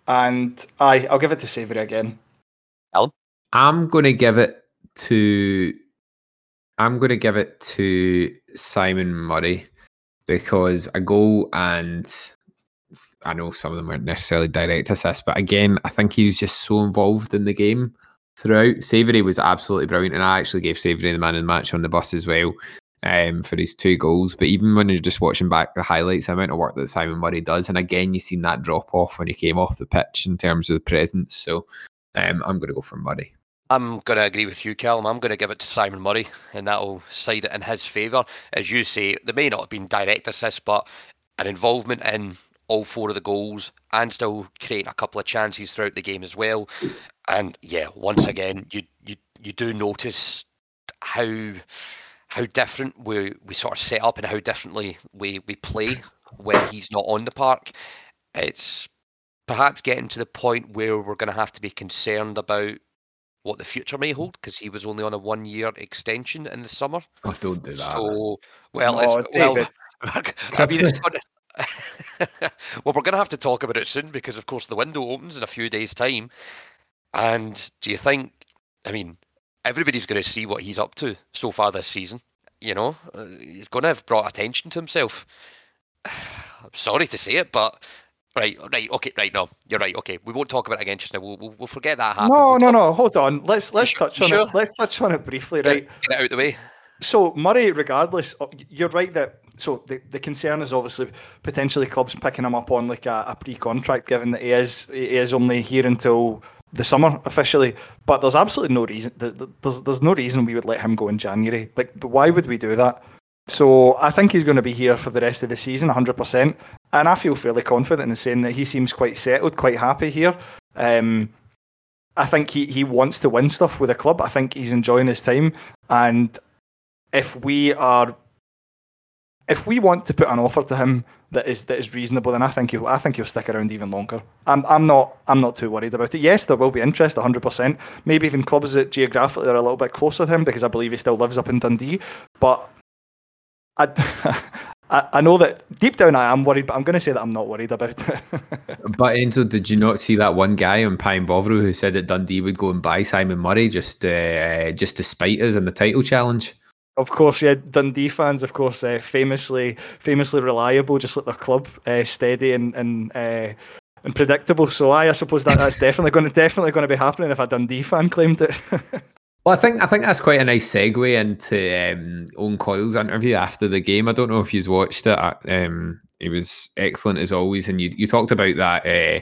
and I I'll give it to Savoury again. Alan. I'm going to give it to I'm going to give it to Simon Murray because a goal and I know some of them weren't necessarily direct assists, but again, I think he was just so involved in the game throughout. Savoury was absolutely brilliant, and I actually gave Savoury the man in the match on the bus as well um, for his two goals. But even when you're just watching back the highlights, the amount of work that Simon Murray does, and again, you've seen that drop off when he came off the pitch in terms of the presence. So um, I'm going to go for Murray. I'm going to agree with you, Calum. I'm going to give it to Simon Murray, and that'll side it in his favour. As you say, there may not have been direct assists, but an involvement in all four of the goals and still creating a couple of chances throughout the game as well. And yeah, once again, you you you do notice how how different we we sort of set up and how differently we we play when he's not on the park. It's perhaps getting to the point where we're going to have to be concerned about what the future may hold because he was only on a one year extension in the summer. Oh, don't do that. So, well, no, well, I mean, it's gonna, well, we're going to have to talk about it soon because, of course, the window opens in a few days' time. And do you think? I mean, everybody's going to see what he's up to so far this season. You know, uh, he's going to have brought attention to himself. I'm sorry to say it, but Right, right, okay, right. No, you're right. Okay, we won't talk about it again just now. We'll, we'll, we'll forget that happened. No, we'll no, no. Hold on. Let's let's touch on sure? it. Let's touch on it briefly. Right, get, get it out the way. So Murray, regardless, you're right that. So the, the concern is obviously potentially clubs picking him up on like a, a pre-contract, given that he is he is only here until the summer officially. But there's absolutely no reason. There's there's no reason we would let him go in January. Like, why would we do that? So I think he's going to be here for the rest of the season, 100%. And I feel fairly confident in saying that he seems quite settled, quite happy here. Um, I think he, he wants to win stuff with the club. I think he's enjoying his time. And if we are, if we want to put an offer to him that is that is reasonable, then I think you'll I think he'll stick around even longer. I'm I'm not I'm not too worried about it. Yes, there will be interest, 100. percent Maybe even clubs that geographically are a little bit closer to him because I believe he still lives up in Dundee. But I, I, know that deep down I am worried, but I'm going to say that I'm not worried about it. but Enzo, did you not see that one guy on Pie and Bovril who said that Dundee would go and buy Simon Murray just uh, just to spite us in the title challenge? Of course, yeah. Dundee fans, of course, uh, famously famously reliable, just like their club, uh, steady and and uh, and predictable. So I, I suppose that that's definitely going to definitely going to be happening if a Dundee fan claimed it. well, I think I think that's quite a nice segue into um, Owen Coyle's interview after the game. I don't know if you've watched it. Um, it was excellent as always, and you you talked about that. Uh,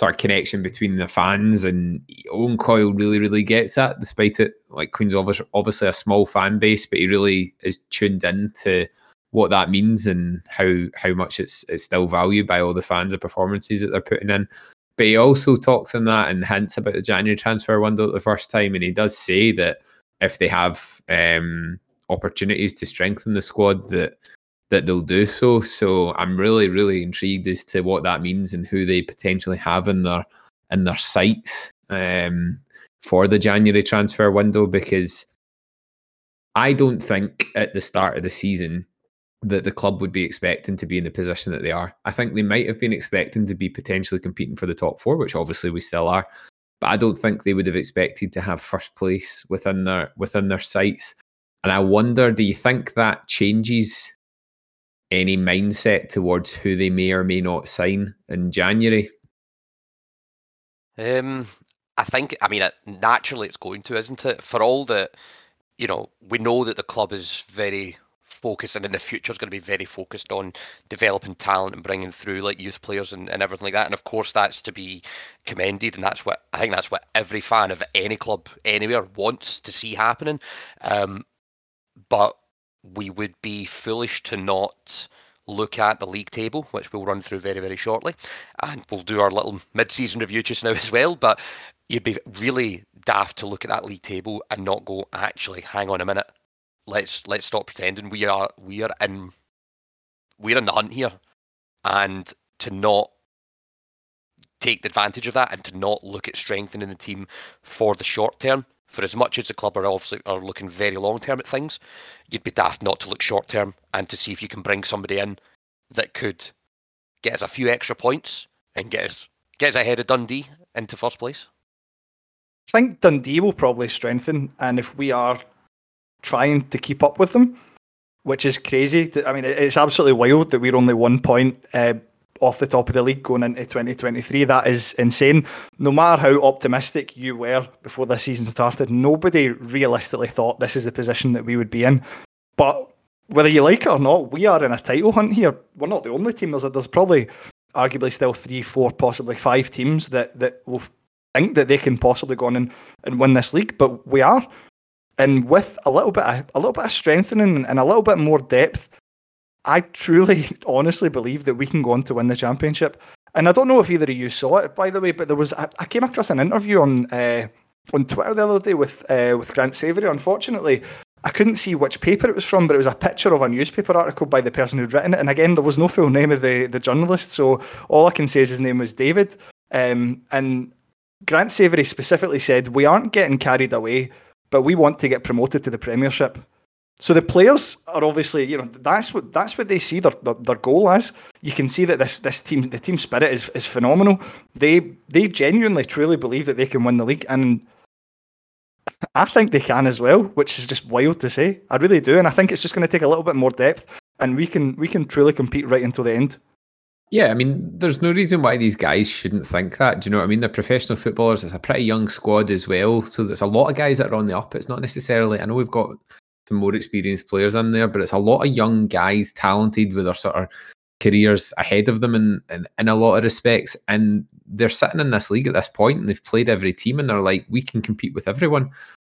sort of connection between the fans and Owen Coyle really, really gets that, despite it like Queen's obviously, obviously a small fan base, but he really is tuned in to what that means and how how much it's it's still valued by all the fans of performances that they're putting in. But he also talks in that and hints about the January transfer window the first time, and he does say that if they have um, opportunities to strengthen the squad, that that they'll do so. So I'm really, really intrigued as to what that means and who they potentially have in their in their sights um, for the January transfer window because I don't think at the start of the season that the club would be expecting to be in the position that they are. I think they might have been expecting to be potentially competing for the top four, which obviously we still are. But I don't think they would have expected to have first place within their within their sights. And I wonder, do you think that changes any mindset towards who they may or may not sign in January? Um, I think, I mean, naturally it's going to, isn't it? For all that, you know, we know that the club is very focused and in the future is going to be very focused on developing talent and bringing through like youth players and, and everything like that. And of course, that's to be commended. And that's what I think that's what every fan of any club anywhere wants to see happening. Um, but we would be foolish to not look at the league table, which we'll run through very, very shortly. And we'll do our little mid season review just now as well. But you'd be really daft to look at that league table and not go, actually, hang on a minute. Let's let's stop pretending we are we are in we're in the hunt here. And to not take advantage of that and to not look at strengthening the team for the short term for as much as the club are obviously are looking very long term at things, you'd be daft not to look short term and to see if you can bring somebody in that could get us a few extra points and get us get us ahead of Dundee into first place. I think Dundee will probably strengthen, and if we are trying to keep up with them, which is crazy. I mean, it's absolutely wild that we're only one point uh, off the top of the league going into 2023. That is insane. No matter how optimistic you were before this season started, nobody realistically thought this is the position that we would be in. But whether you like it or not, we are in a title hunt here. We're not the only team. There's, there's probably arguably still three, four, possibly five teams that, that will think that they can possibly go on and, and win this league. But we are. And with a little bit of, a little bit of strengthening and a little bit more depth, I truly, honestly believe that we can go on to win the championship. And I don't know if either of you saw it, by the way, but there was I, I came across an interview on uh, on Twitter the other day with uh, with Grant Savoury. Unfortunately, I couldn't see which paper it was from, but it was a picture of a newspaper article by the person who'd written it. And again, there was no full name of the the journalist, so all I can say is his name was David. Um, and Grant Savoury specifically said, "We aren't getting carried away, but we want to get promoted to the Premiership." So the players are obviously, you know, that's what that's what they see their, their, their goal as. You can see that this this team, the team spirit is is phenomenal. They they genuinely truly believe that they can win the league, and I think they can as well, which is just wild to say. I really do, and I think it's just going to take a little bit more depth, and we can we can truly compete right until the end. Yeah, I mean, there's no reason why these guys shouldn't think that. Do you know what I mean? They're professional footballers. It's a pretty young squad as well. So there's a lot of guys that are on the up. It's not necessarily, I know we've got more experienced players in there, but it's a lot of young guys, talented with their sort of careers ahead of them in, in, in a lot of respects. And they're sitting in this league at this point and they've played every team and they're like, we can compete with everyone.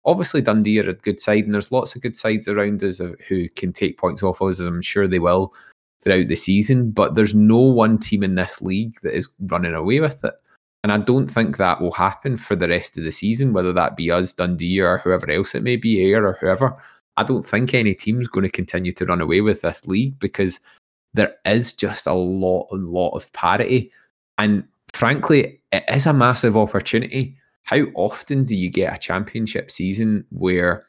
Obviously, Dundee are a good side, and there's lots of good sides around us who can take points off us, as I'm sure they will throughout the season. But there's no one team in this league that is running away with it. And I don't think that will happen for the rest of the season, whether that be us, Dundee, or whoever else it may be, Ayr or whoever. I don't think any team's going to continue to run away with this league because there is just a lot and lot of parity. And frankly, it is a massive opportunity. How often do you get a championship season where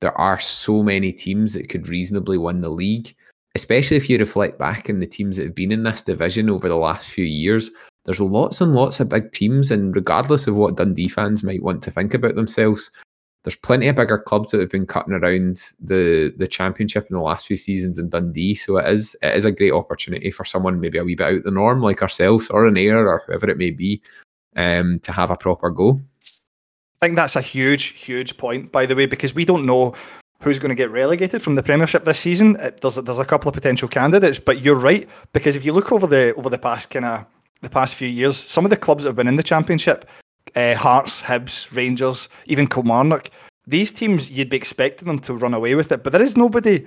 there are so many teams that could reasonably win the league? Especially if you reflect back in the teams that have been in this division over the last few years, there's lots and lots of big teams, and regardless of what Dundee fans might want to think about themselves, there's plenty of bigger clubs that have been cutting around the the championship in the last few seasons in Dundee. So it is it is a great opportunity for someone maybe a wee bit out the norm, like ourselves or an Ayr or whoever it may be, um, to have a proper go. I think that's a huge, huge point, by the way, because we don't know who's going to get relegated from the Premiership this season. There's there's a couple of potential candidates, but you're right because if you look over the over the past kind of the past few years, some of the clubs that have been in the Championship, uh, Hearts, Hibs, Rangers, even Kilmarnock, these teams you'd be expecting them to run away with it, but there is nobody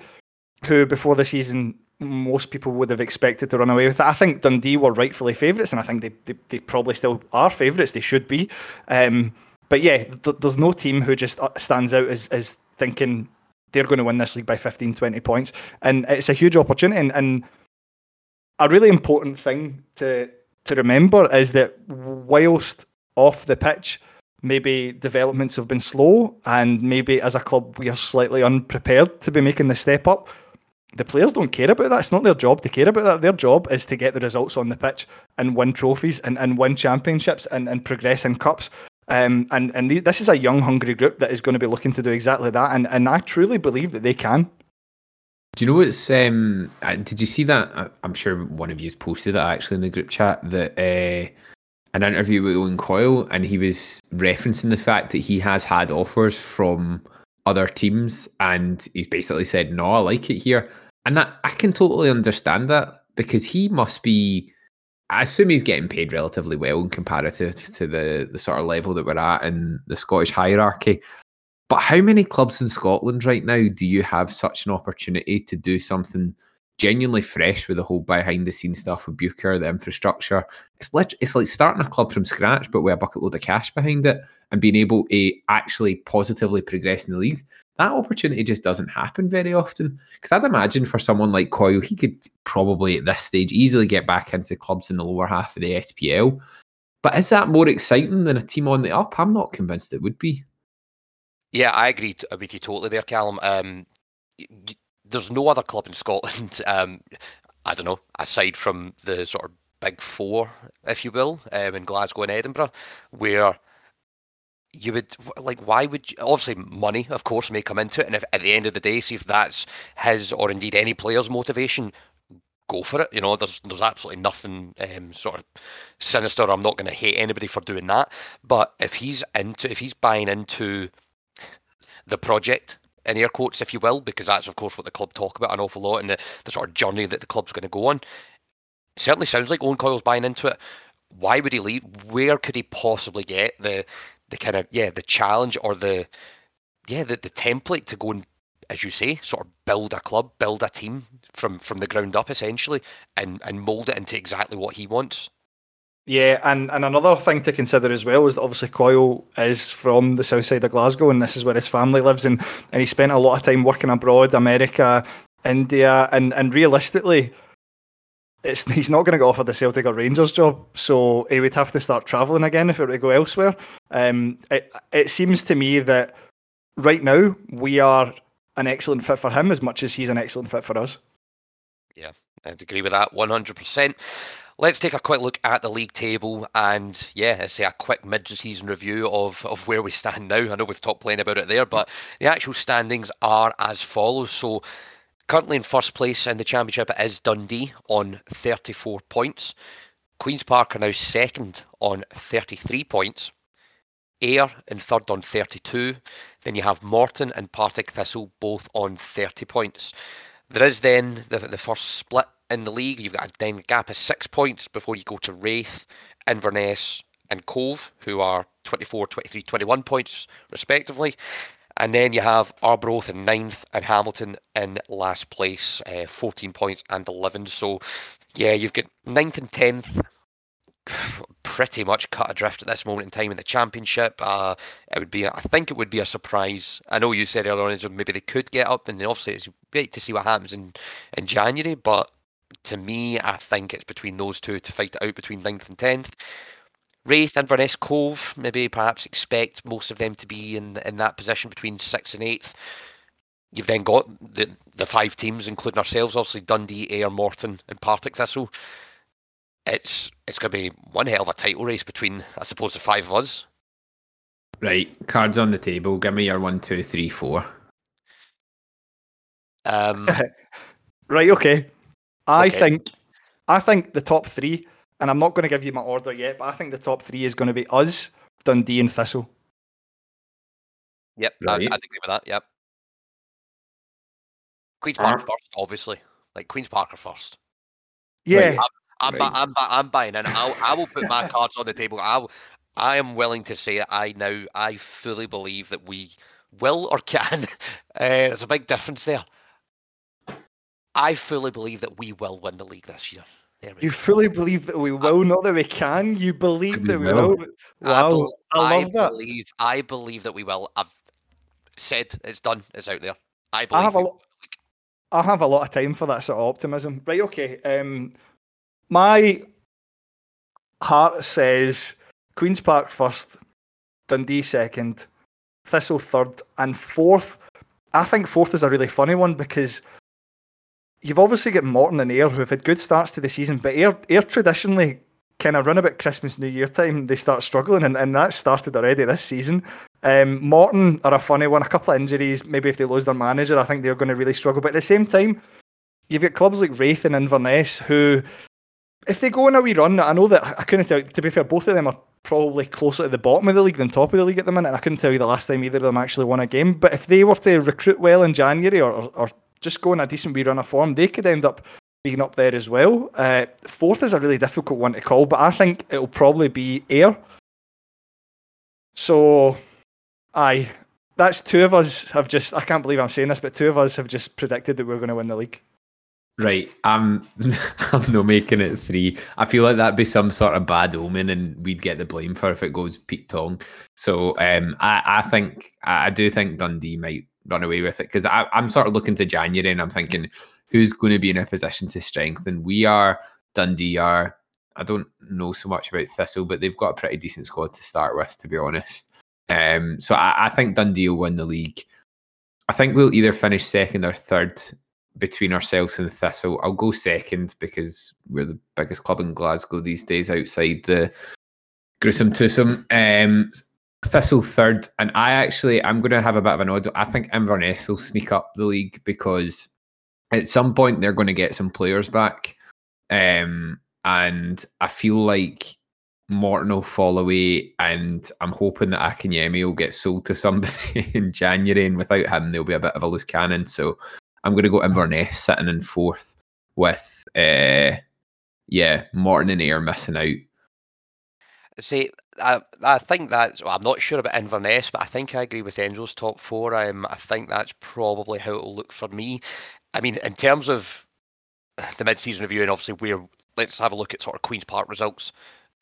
who before the season most people would have expected to run away with it. I think Dundee were rightfully favourites, and I think they, they, they probably still are favourites. They should be. Um, but yeah, th- there's no team who just uh, stands out as, as thinking they're going to win this league by 15, 20 points. And it's a huge opportunity. And, and a really important thing to to remember is that whilst off the pitch, maybe developments have been slow, and maybe as a club we are slightly unprepared to be making the step up. The players don't care about that. It's not their job to care about that. Their job is to get the results on the pitch and win trophies and, and win championships and, and progress in cups. Um, and and this is a young, hungry group that is going to be looking to do exactly that. And and I truly believe that they can. Do you know what's? Um, did you see that? I'm sure one of you has posted it actually in the group chat that uh, an interview with Owen Coyle, and he was referencing the fact that he has had offers from other teams, and he's basically said, "No, I like it here," and that I can totally understand that because he must be I assume he's getting paid relatively well in comparative to the the sort of level that we're at in the Scottish hierarchy. But how many clubs in Scotland right now do you have such an opportunity to do something genuinely fresh with the whole behind the scenes stuff with Bucher, the infrastructure? It's lit- it's like starting a club from scratch, but with a bucket load of cash behind it and being able to actually positively progress in the leagues that opportunity just doesn't happen very often. Because I'd imagine for someone like Coyle, he could probably at this stage easily get back into clubs in the lower half of the SPL. But is that more exciting than a team on the up? I'm not convinced it would be. Yeah, I agree with you totally there, Calum. Um, there's no other club in Scotland, um, I don't know, aside from the sort of big four, if you will, um, in Glasgow and Edinburgh, where you would like why would you obviously money of course may come into it and if at the end of the day see if that's his or indeed any player's motivation go for it you know there's there's absolutely nothing um, sort of sinister i'm not going to hate anybody for doing that but if he's into if he's buying into the project in air quotes if you will because that's of course what the club talk about an awful lot and the, the sort of journey that the club's going to go on. Certainly sounds like Owen Coyle's buying into it. Why would he leave? Where could he possibly get the the kind of yeah the challenge or the yeah the, the template to go and as you say sort of build a club build a team from from the ground up essentially and and mold it into exactly what he wants yeah and and another thing to consider as well is that obviously Coyle is from the south side of Glasgow and this is where his family lives and and he spent a lot of time working abroad America India and and realistically it's he's not going to go offer the Celtic or Rangers job, so he would have to start travelling again if he were to go elsewhere. Um, it it seems to me that right now we are an excellent fit for him as much as he's an excellent fit for us. Yeah, I'd agree with that one hundred percent. Let's take a quick look at the league table and yeah, let's say a quick mid-season review of, of where we stand now. I know we've talked plenty about it there, but the actual standings are as follows. So Currently in first place in the championship is Dundee on 34 points. Queen's Park are now second on 33 points. Ayr in third on 32. Then you have Morton and Partick Thistle both on 30 points. There is then the, the first split in the league. You've got a then gap of six points before you go to Raith, Inverness, and Cove, who are 24, 23, 21 points respectively. And then you have Arbroath in ninth and Hamilton in last place, uh, 14 points and 11. So, yeah, you've got ninth and 10th pretty much cut adrift at this moment in time in the championship. Uh, it would be, I think, it would be a surprise. I know you said earlier on maybe they could get up, and obviously it's great to see what happens in in January. But to me, I think it's between those two to fight it out between ninth and tenth. Raith, Inverness, Cove, maybe perhaps expect most of them to be in in that position between sixth and eighth. You've then got the the five teams, including ourselves, obviously Dundee, Ayr, Morton, and Partick Thistle. It's it's going to be one hell of a title race between, I suppose, the five of us. Right, cards on the table. Give me your one, two, three, four. Um, Right, okay. I Okay. think I think the top three, and I'm not going to give you my order yet, but I think the top three is going to be us, Dundee, and Thistle. yep, I, I'd agree with that. Yep. Queens Park Alright. first, obviously. Like Queens Park are first. Yeah, I'm, bu- Right. I'm, bu- I'm buying in. I'll, I will put my cards on the table. I'll, I am willing to say that I now I fully believe that we will or can. Uh, there's a big difference there. I fully believe that we will win the league this year. You go. fully believe that we will, not that we can. You believe We that we will. will. Wow, bel- I, love that. believe. I believe that we will. I've said it's done. It's out there. I believe. I have a we lot. I have a lot of time for that sort of optimism. Right, okay. Um, my heart says Queens Park first, Dundee second, Thistle third, and fourth. I think fourth is a really funny one because you've obviously got Morton and Ayr who have had good starts to the season, but Ayr traditionally kind of run about Christmas, New Year time, they start struggling, and, and that started already this season. Um, Morton are a funny one. A couple of injuries. Maybe if they lose their manager, I think they're going to really struggle. But at the same time, you've got clubs like Raith and Inverness who, if they go on a wee run, I know that I couldn't tell. To be fair, both of them are probably closer to the bottom of the league than top of the league at the minute. I couldn't tell you the last time either of them actually won a game. But if they were to recruit well in January or, or, or just go on a decent wee run of form, they could end up being up there as well. Uh, fourth is a really difficult one to call, but I think it'll probably be Ayr. So, aye, that's two of us have just. I can't believe I'm saying this, but two of us have just predicted that we're going to win the league. Right, I'm I'm not making it three. I feel like that'd be some sort of bad omen, and we'd get the blame for if it goes Pete Tong. So um, I I think I do think Dundee might run away with it because I'm sort of looking to January and I'm thinking who's going to be in a position to strengthen. We are Dundee are. I don't know so much about Thistle, but they've got a pretty decent squad to start with, to be honest. Um, so I, I think Dundee will win the league. I think we'll either finish second or third between ourselves and Thistle. I'll go second because we're the biggest club in Glasgow these days outside the gruesome twosome. Um, Thistle third, and I actually I'm going to have a bit of an odd. I think Inverness will sneak up the league because at some point they're going to get some players back, um, and I feel like Morton will fall away, and I'm hoping that Akinyemi will get sold to somebody in January, and without him, there'll be a bit of a loose cannon. So I'm going to go Inverness sitting in fourth with, uh, yeah, Morton and Ayr missing out. See, I, I think that's. Well, I'm not sure about Inverness, but I think I agree with Enzo's top four. Um, I think that's probably how it'll look for me. I mean, in terms of the mid-season review, and obviously we're let's have a look at sort of Queens Park results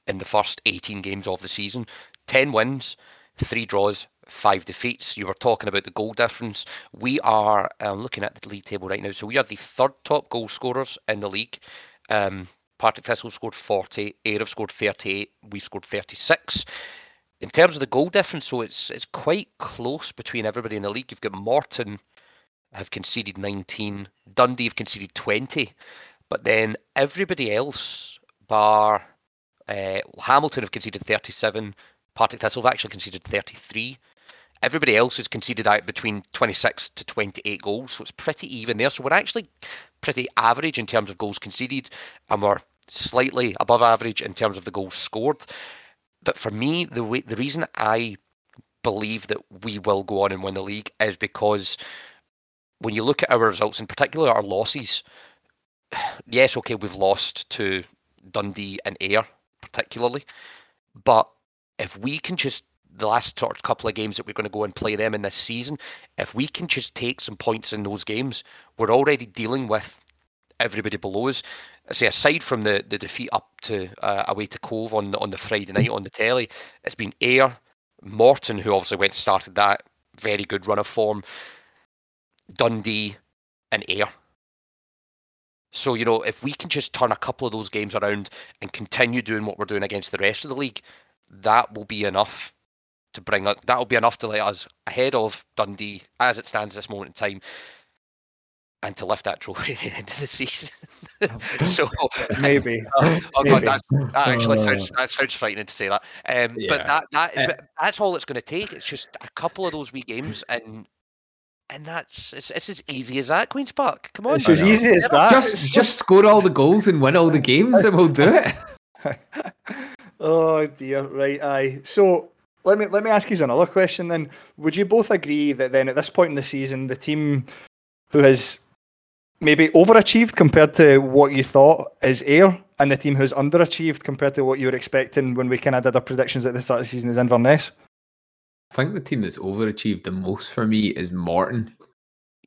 in the first 18 games of the season. 10 wins, three draws, five defeats. You were talking about the goal difference. We are um, looking at the league table right now. So we are the third top goal scorers in the league. Um, Partick Thistle scored 40, Ayr have scored 38, we scored 36. In terms of the goal difference, so it's it's quite close between everybody in the league. You've got Morton have conceded 19, Dundee have conceded 20, but then everybody else, bar uh, Hamilton, have conceded 37, Partick Thistle have actually conceded 33. Everybody else has conceded out between 26 to 28 goals, so it's pretty even there. So we're actually pretty average in terms of goals conceded, and we're slightly above average in terms of the goals scored. But for me, the way, the reason I believe that we will go on and win the league is because when you look at our results, in particular our losses, yes, okay, we've lost to Dundee and Ayr particularly, but if we can just the last sort of couple of games that we're going to go and play them in this season, if we can just take some points in those games, we're already dealing with everybody below us. I say aside from the, the defeat up to uh, away to Cove on on the Friday night on the telly, it's been Ayr, Morton, who obviously went and started that very good run of form, Dundee, and Ayr. So you know, if we can just turn a couple of those games around and continue doing what we're doing against the rest of the league, that will be enough to bring up. That will be enough to let us ahead of Dundee as it stands this moment in time. and to lift that trophy at the end of the season. so maybe. oh, oh maybe. god, that, that actually Uh. sounds that sounds frightening to say that. Um, Yeah. But that that Uh, but that's all it's going to take. It's just a couple of those wee games, and and that's it's, it's as easy as that. Queens Park, come on. It's as easy as that. Just just score all the goals and win all the games, and we'll do it. oh dear, right, aye. So let me let me ask you another question then. Would you both agree that then at this point in the season, the team who has maybe overachieved compared to what you thought is Ayr, and the team who's underachieved compared to what you were expecting when we kind of did our predictions at the start of the season is Inverness? I think the team that's overachieved the most for me is Morton.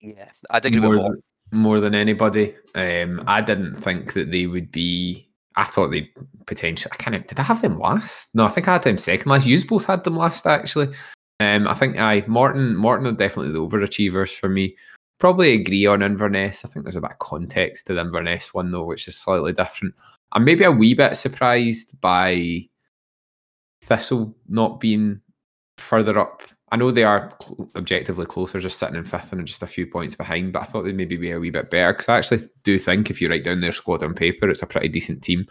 Yeah, I'd agree more, with Morton. than, more than anybody. Um, I didn't think that they would be. I thought they potentially. I kind of did. I have them last? No, I think I had them second last. You both had them last actually. Um, I think I Morton. Morton are definitely the overachievers for me. Probably agree on Inverness. I think there's a bit of context to the Inverness one though, which is slightly different. I'm maybe a wee bit surprised by Thistle not being further up. I know they are objectively closer, just sitting in fifth and just a few points behind, but I thought they'd maybe be a wee bit better because I actually do think if you write down their squad on paper, it's a pretty decent team.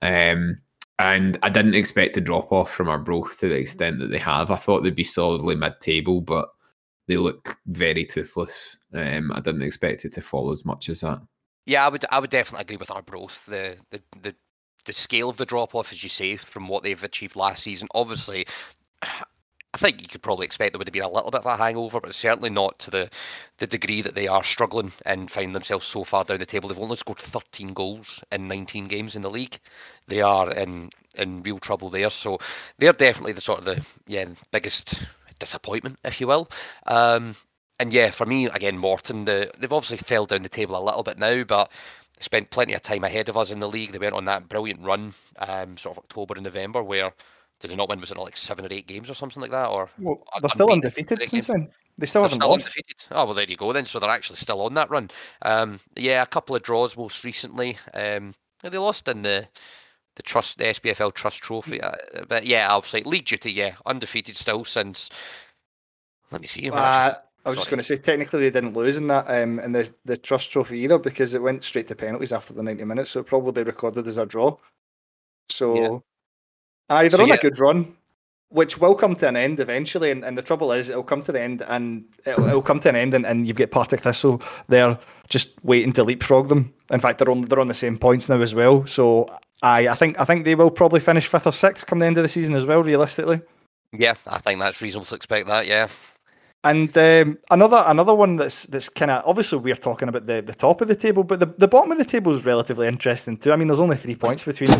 Um, and I didn't expect to drop off from our Arbroath to the extent that they have. I thought they'd be solidly mid table, but they look very toothless. Um, I didn't expect it to fall as much as that. Yeah, I would I would definitely agree with Arbroath. The the the, the scale of the drop off, as you say, from what they've achieved last season. Obviously, I think you could probably expect there would have been a little bit of a hangover, but certainly not to the the degree that they are struggling and find themselves so far down the table. They've only scored 13 goals in 19 games in the league. They are in in real trouble there. So they're definitely the sort of the yeah biggest disappointment, if you will. Um, and yeah, for me again, Morton, the, they've obviously fell down the table a little bit now, but spent plenty of time ahead of us in the league. They went on that brilliant run, um, sort of October and November, where did they not win? Was it not like seven or eight games or something like that? Or Well, they're still undefeated since then. They still they're haven't still lost. undefeated. Oh well, there you go then. So they're actually still on that run. Um, yeah, a couple of draws most recently. Um, they lost in the the trust, the SPFL Trust Trophy. Uh, but yeah, obviously league duty. Yeah, undefeated still since. Let me see. Uh, I was just going to say, technically, they didn't lose in that um, in the, the Trust Trophy either because it went straight to penalties after the 90 minutes, so it probably be recorded as a draw. So. Aye, they're So, on yeah. a good run, which will come to an end eventually. And, and the trouble is, it'll come to the end and it'll, it'll come to an end, and, and you've got Partick Thistle there just waiting to leapfrog them. In fact, they're on they're on the same points now as well. So, aye, I think I think they will probably finish fifth or sixth come the end of the season as well, realistically. yeah, I think that's reasonable to expect that. Yeah. And um, another another one that's that's kind of obviously we're talking about the, the top of the table, but the, the bottom of the table is relatively interesting too. I mean, there's only three points between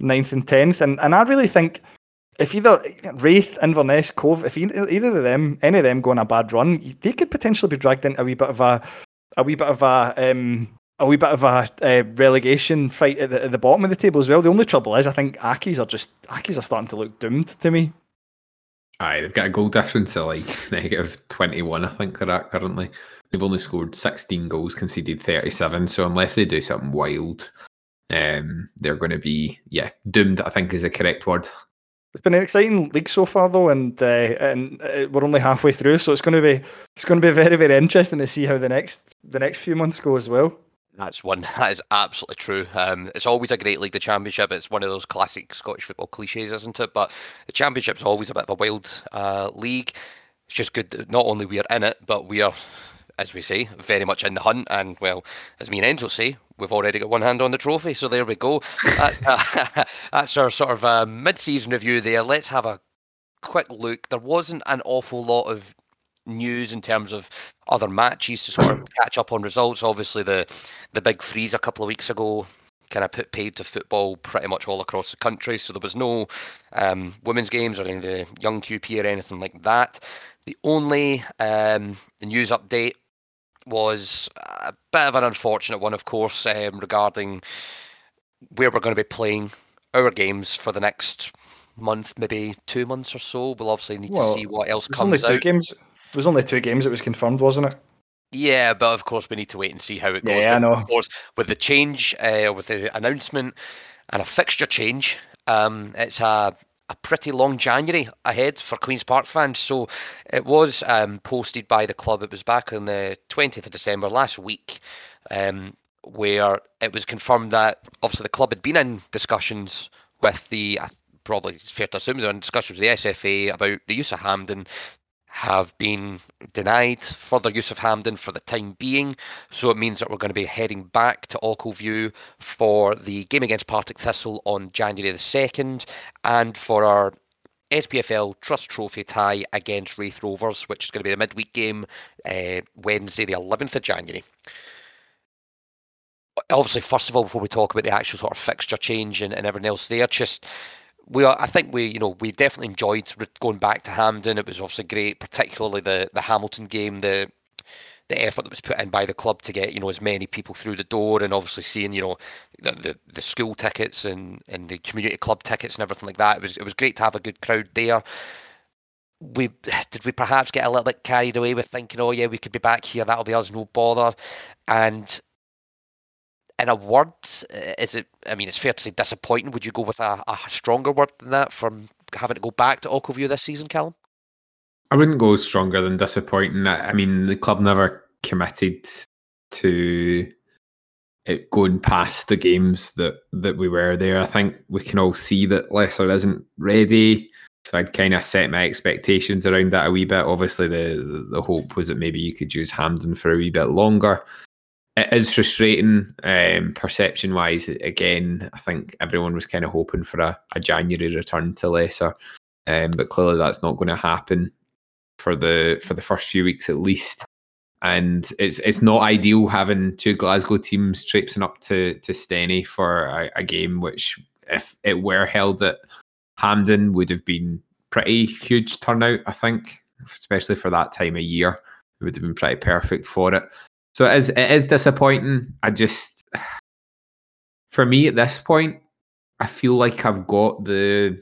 ninth and tenth, and, and I really think if either Raith, Inverness, Cove, if either of them, any of them go on a bad run, they could potentially be dragged into a wee bit of a a wee bit of a um, a wee bit of a uh, relegation fight at the, at the bottom of the table as well. The only trouble is, I think Accies are just Accies are starting to look doomed to me. Aye, they've got a goal difference of like negative 21, I think they're at currently. They've only scored 16 goals, conceded 37. So unless they do something wild, um, they're going to be, yeah, doomed, I think is the correct word. It's been an exciting league so far, though, and uh, and uh, we're only halfway through, so it's going to be it's going to be very very interesting to see how the next the next few months go as well. That's one. That is absolutely true. Um, it's always a great league, the Championship. It's one of those classic Scottish football cliches, isn't it? But the Championship's always a bit of a wild uh, league. It's just good that not only we are in it, but we are, as we say, very much in the hunt. And, well, as me and Enzo say, we've already got one hand on the trophy. So there we go. That, uh, that's our sort of uh, mid season review there. Let's have a quick look. There wasn't an awful lot of news in terms of other matches to sort of catch up on results. Obviously, the the big freeze a couple of weeks ago kind of put paid to football pretty much all across the country. So there was no um, women's games or any of the young QP or anything like that. The only um, news update was a bit of an unfortunate one, of course, um, regarding where we're going to be playing our games for the next month, maybe two months or so. We'll obviously need Well, to see what else was only comes two out. games. It was only two games. It was confirmed, wasn't it? Yeah, but of course we need to wait and see how it goes. Yeah, I know. Of course, with the change, uh, with the announcement and a fixture change, um, it's a a pretty long January ahead for Queen's Park fans. So it was um, posted by the club. It was back on the 20th of December last week, um, where it was confirmed that obviously the club had been in discussions with the. Probably it's fair to assume they're in discussions with the SFA about the use of Hampden have been denied further use of Hampden for the time being. So it means that we're going to be heading back to Ochilview for the game against Partick Thistle on January the 2nd and for our SPFL Trust Trophy tie against Raith Rovers, which is going to be the midweek game uh, Wednesday, the 11th of January. Obviously, first of all, before we talk about the actual sort of fixture change and, and everything else there, just we are, I think we you know we definitely enjoyed going back to Hampden. It was obviously great, particularly the the Hamilton game, the the effort that was put in by the club to get you know as many people through the door, and obviously seeing you know the the, the school tickets and and the community club tickets and everything like that. It was it was great to have a good crowd there. We did we perhaps get a little bit carried away with thinking, oh yeah, we could be back here. That'll be us, no bother. And in a word, uh, is it? I mean, it's fair to say disappointing. Would you go with a, a stronger word than that from having to go back to Ochilview this season, Calum? I wouldn't go stronger than disappointing. I mean, the club never committed to it going past the games that that we were there. I think we can all see that Lesser isn't ready. So I'd kind of set my expectations around that a wee bit. Obviously, the the hope was that maybe you could use Hampden for a wee bit longer it is frustrating um, perception wise. Again, I think everyone was kind of hoping for a, a January return to Lesser, um, but clearly that's not going to happen for the for the first few weeks at least. And it's it's not ideal having two Glasgow teams traipsing up to to Stenny for a, a game which, if it were held at Hampden, would have been pretty huge turnout. I think, especially for that time of year, it would have been pretty perfect for it. So it is it is disappointing. I just for me at this point, I feel like I've got the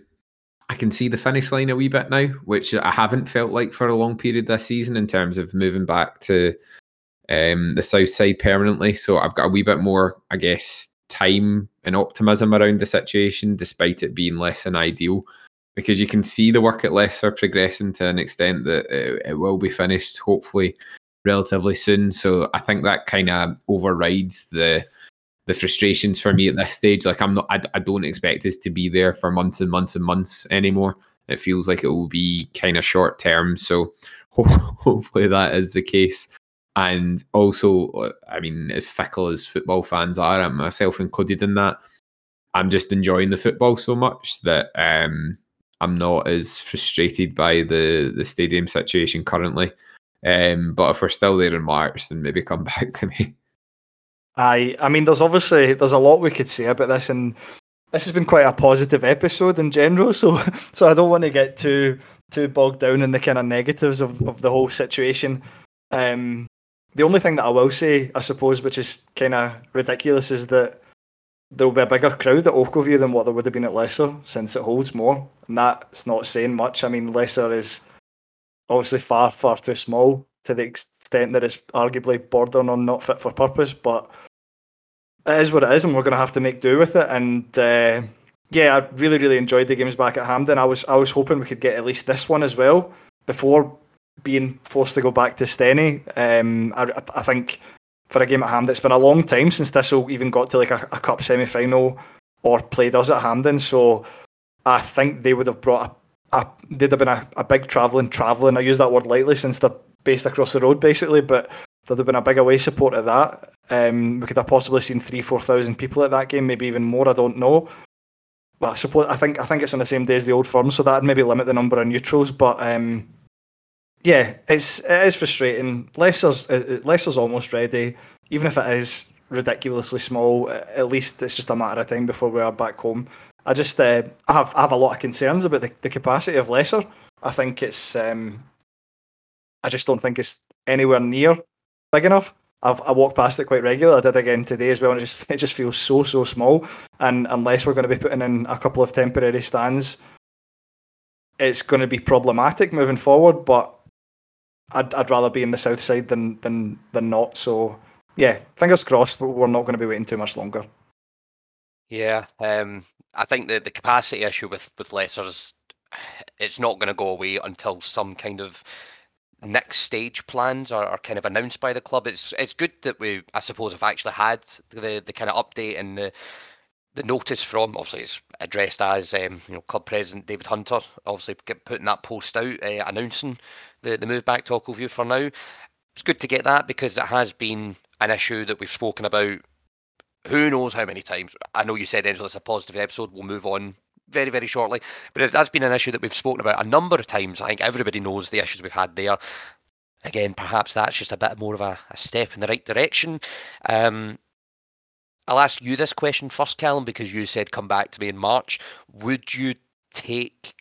I can see the finish line a wee bit now, which I haven't felt like for a long period this season in terms of moving back to um, the south side permanently. So I've got a wee bit more, I guess, time and optimism around the situation, despite it being less than ideal. Because you can see the work at Lesser progressing to an extent that it, it will be finished, hopefully, relatively soon. So I think that kind of overrides the the frustrations for me at this stage. Like I'm not, I, I don't expect us to be there for months and months and months anymore. It feels like it will be kind of short term. So hopefully that is the case. And also, I mean, as fickle as football fans are, I'm myself included in that. I'm just enjoying the football so much that um, I'm not as frustrated by the the stadium situation currently. Um, but if we're still there in March, then maybe come back to me. I I mean, there's obviously there's a lot we could say about this, and this has been quite a positive episode in general. So so I don't want to get too too bogged down in the kind of negatives of, of the whole situation. Um, the only thing that I will say, I suppose, which is kind of ridiculous, is that there will be a bigger crowd at Ochilview than what there would have been at Lesser, since it holds more, and that's not saying much. I mean, Lesser is obviously far, far too small to the extent that it's arguably bordering on not fit for purpose. But it is what it is, and we're going to have to make do with it. And uh, yeah, I really, really enjoyed the games back at Hampden. I was, I was hoping we could get at least this one as well before being forced to go back to Stenny. Um, I, I think for a game at Hampden, it's been a long time since Thistle even got to like a, a cup semi final or played us at Hampden. So I think they would have brought a there'd have been a, a big travelling, travelling. I use that word lightly since they're based across the road, basically, but there'd have been a big away support at that. Um, we could have possibly seen three, four thousand people at that game, maybe even more. I don't know. Well, I suppose I think I think it's on the same day as the old firm, so that'd maybe limit the number of neutrals. But um, yeah, it's it is frustrating. Lesser's uh, uh Lesser's almost ready, even if it is ridiculously small. At least it's just a matter of time before we are back home. I just uh, I have I have a lot of concerns about the, the capacity of Lesser. I think it's um, I just don't think it's anywhere near big enough. I've I walk past it quite regularly. I did again today as well, and it just it just feels so so small. And unless we're going to be putting in a couple of temporary stands, it's going to be problematic moving forward. But I'd I'd rather be in the south side than than than not. So yeah, fingers crossed. But we're not going to be waiting too much longer. Yeah, um, I think the, the capacity issue with with Lesser is it's not going to go away until some kind of next stage plans are, are kind of announced by the club. It's it's good that we, I suppose, have actually had the the kind of update and the the notice from obviously it's addressed as um, you know club president David Hunter, obviously putting that post out uh, announcing the the move back to Ochilview for now. It's good to get that because it has been an issue that we've spoken about. Who knows how many times? I know you said Angela, it's a positive episode. We'll move on very, very shortly. But that's been an issue that we've spoken about a number of times. I think everybody knows the issues we've had there. Again, perhaps that's just a bit more of a, a step in the right direction. Um, I'll ask you this question first, Calum, because you said come back to me in March. Would you take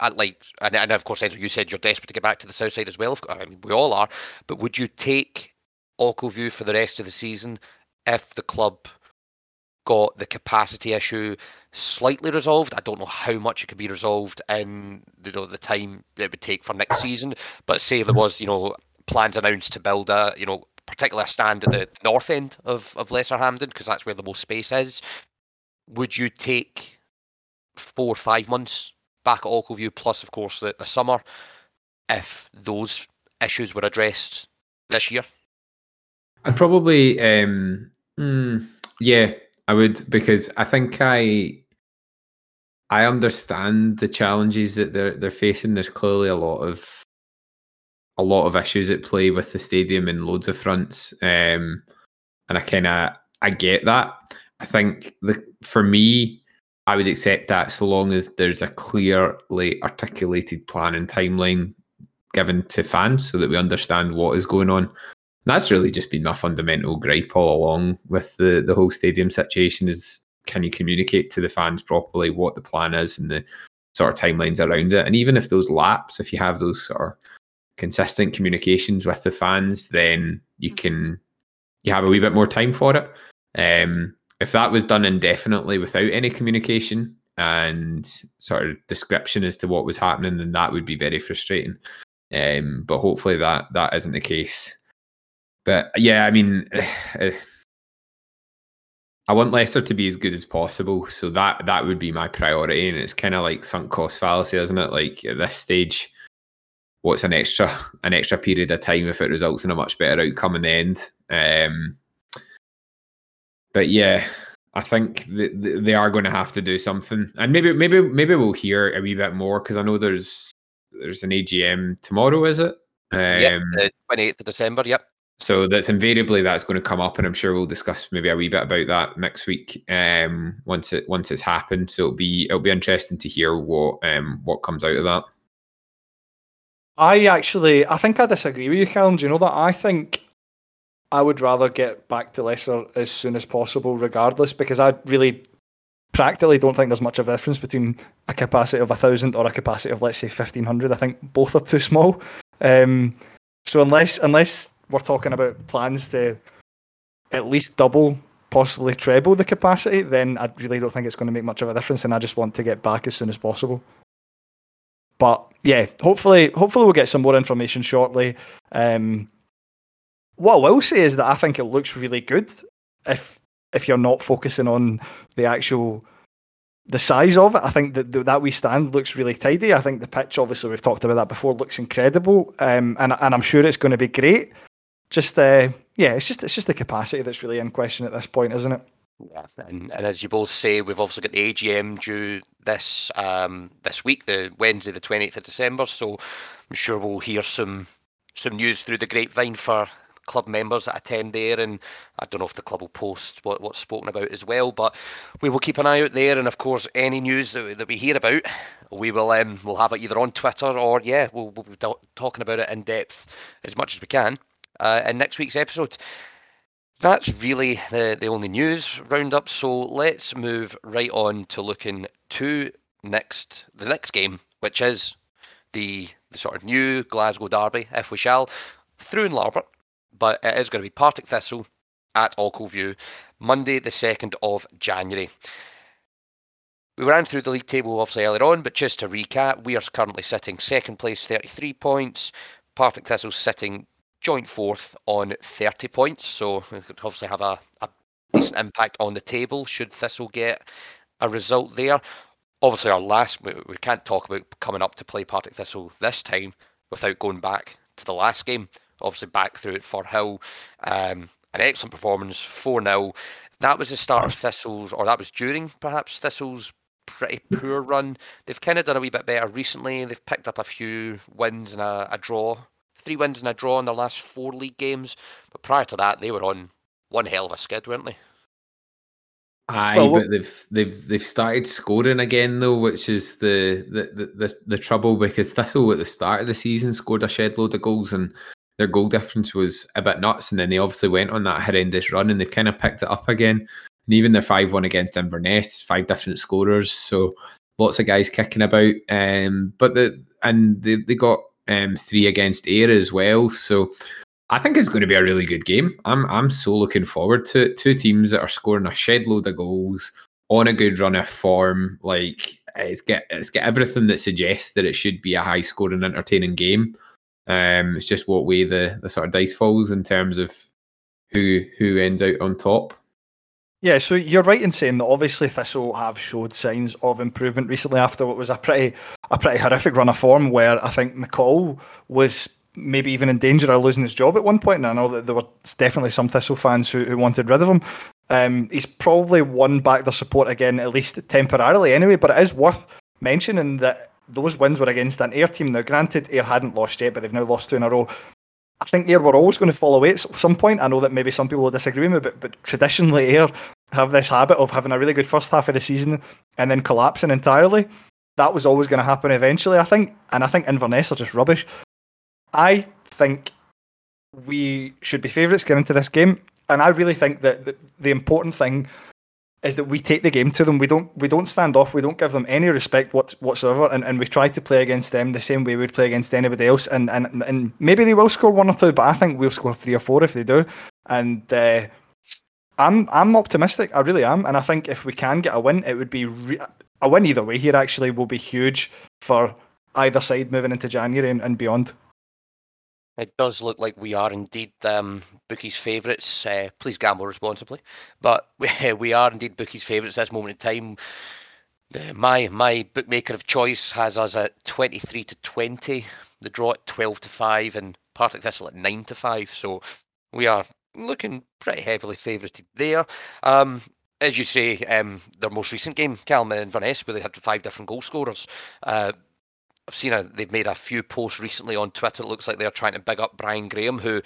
uh, like and, and of course you said you're desperate to get back to the south side as well I mean we all are but would you take Ochilview for the rest of the season if the club got the capacity issue slightly resolved. I don't know how much it could be resolved in you know the time it would take for next season. But say there was you know plans announced to build a you know particularly a stand at the north end of of Lesser Hampden because that's where the most space is. Would you take four or five months back at Ochilview plus of course the, the summer if those issues were addressed this year? I'd probably um, mm, yeah I would because I think I I understand the challenges that they're they're facing. There's clearly a lot of a lot of issues at play with the stadium in loads of fronts, um, and I kind of I get that. I think the for me, I would accept that so long as there's a clearly articulated plan and timeline given to fans, so that we understand what is going on that's really just been my fundamental gripe all along with the the whole stadium situation is can you communicate to the fans properly what the plan is and the sort of timelines around it? And even if those lapse if you have those sort of consistent communications with the fans then you can you have a wee bit more time for it. Um, if that was done indefinitely without any communication and sort of description as to what was happening then that would be very frustrating. Um, but hopefully that that isn't the case but yeah, I mean, I want Lesser to be as good as possible, so that that would be my priority. And it's kind of like sunk cost fallacy, isn't it? Like at this stage, what's an extra an extra period of time if it results in a much better outcome in the end? Um, but yeah, I think they are going to have to do something, and maybe maybe maybe we'll hear a wee bit more because I know there's there's an AGM tomorrow, is it? Um, yeah, the twenty eighth of December. Yep. So that's invariably that's going to come up, and I'm sure we'll discuss maybe a wee bit about that next week um, once it once it's happened. So it'll be it'll be interesting to hear what um, what comes out of that. I actually I think I disagree with you, Calum. Do you know that I think I would rather get back to Lesser as soon as possible, regardless, because I really practically don't think there's much of a difference between a capacity of a thousand or a capacity of let's say fifteen hundred. I think both are too small. Um, so unless unless we're talking about plans to at least double, possibly treble the capacity, then I really don't think it's going to make much of a difference, and I just want to get back as soon as possible. But yeah, hopefully, hopefully we'll get some more information shortly. Um, what I will say is that I think it looks really good if if you're not focusing on the actual the size of it, I think that that we stand looks really tidy. I think the pitch, obviously, we've talked about that before, looks incredible, um, and and I'm sure it's going to be great just uh, yeah, it's just it's just the capacity that's really in question at this point, isn't it? Yeah, and, and as you both say, we've also got the AGM due this um, this week, the Wednesday, the twenty eighth of December. So I'm sure we'll hear some some news through the grapevine for club members that attend there, and I don't know if the club will post what, what's spoken about as well. But we will keep an eye out there, and of course, any news that, that we hear about, we will um, we'll have it either on Twitter or yeah, we'll, we'll be talking about it in depth as much as we can uh, in next week's episode. That's really the, the only news roundup. So let's move right on to looking to next the next game, which is the, the sort of new Glasgow Derby, if we shall, through in Larbert. But it is going to be Partick Thistle at Ochilview, Monday the 2nd of January. We ran through the league table obviously earlier on, but just to recap, we are currently sitting second place, 33 points. Partick Thistle sitting joint fourth on 30 points, so it could obviously have a, a decent impact on the table should Thistle get a result there. obviously our last we, we can't talk about coming up to play Partick Thistle this time without going back to the last game. Obviously back through at Firhill, um, an excellent performance, four 0 That was the start of Thistle's, or that was during perhaps Thistle's pretty poor run. They've kind of done a wee bit better recently. They've picked up a few wins and a, a draw, three wins and a draw in their last four league games. But prior to that, they were on one hell of a skid, weren't they? Aye, well, but they've they've they've started scoring again though, which is the the, the the trouble because Thistle at the start of the season scored a shed load of goals and their goal difference was a bit nuts, and then they obviously went on that horrendous run and they've kind of picked it up again. And even their five one against Inverness, five different scorers, so lots of guys kicking about. Um, but the and they they got um three against Ayr as well, so I think it's going to be a really good game. I'm I'm so looking forward to two teams that are scoring a shed load of goals on a good run of form. Like it's get it's got everything that suggests that it should be a high scoring, entertaining game. Um, it's just what way the the sort of dice falls in terms of who who ends out on top. Yeah, so you're right in saying that obviously Thistle have showed signs of improvement recently after what was a pretty a pretty horrific run of form where I think McCall was maybe even in danger of losing his job at one point. And I know that there were definitely some Thistle fans who, who wanted rid of him. Um, he's probably won back their support again, at least temporarily anyway. But it is worth mentioning that those wins were against an Ayr team. Now, granted, Ayr hadn't lost yet, but they've now lost two in a row. I think Ayr were always going to fall away at some point. I know that maybe some people will disagree with me, but, but traditionally, Ayr have this habit of having a really good first half of the season and then collapsing entirely. That was always going to happen eventually, I think. And I think Inverness are just rubbish. I think we should be favourites going into this game, and I really think that the, the important thing is that we take the game to them. We don't we don't stand off. We don't give them any respect what, whatsoever, and, and we try to play against them the same way we'd play against anybody else. And, and and maybe they will score one or two, but I think we'll score three or four if they do. And uh, I'm I'm optimistic. I really am, and I think if we can get a win, it would be re- a win either way. Here actually will be huge for either side moving into January and, and beyond. It does look like we are indeed um, bookies' favourites. Uh, please gamble responsibly, but we, we are indeed bookies' favourites at this moment in time. Uh, my my bookmaker of choice has us at twenty three to twenty, the draw at twelve to five, and Partick Thistle at nine to five. So we are looking pretty heavily favourited there. Um, as you say, um, their most recent game, Calm and Inverness, where they had five different goal scorers. Uh, I've seen a, they've made a few posts recently on Twitter. It looks like they're trying to big up Brian Graham, who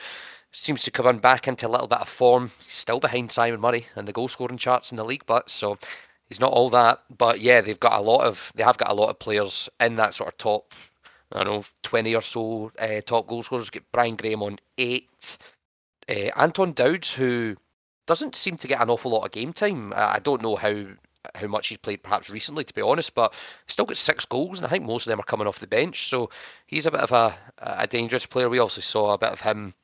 seems to come back into a little bit of form. He's still behind Simon Murray in the goal scoring charts in the league, but so he's not all that. But yeah, they've got a lot of they have got a lot of players in that sort of top, I don't know, twenty or so uh, top goal scorers. Get Brian Graham on eight. Uh, Anton Dowds, who doesn't seem to get an awful lot of game time. I don't know how how much he's played perhaps recently, to be honest, but still got six goals, and I think most of them are coming off the bench. So he's a bit of a, a dangerous player. We also saw a bit of him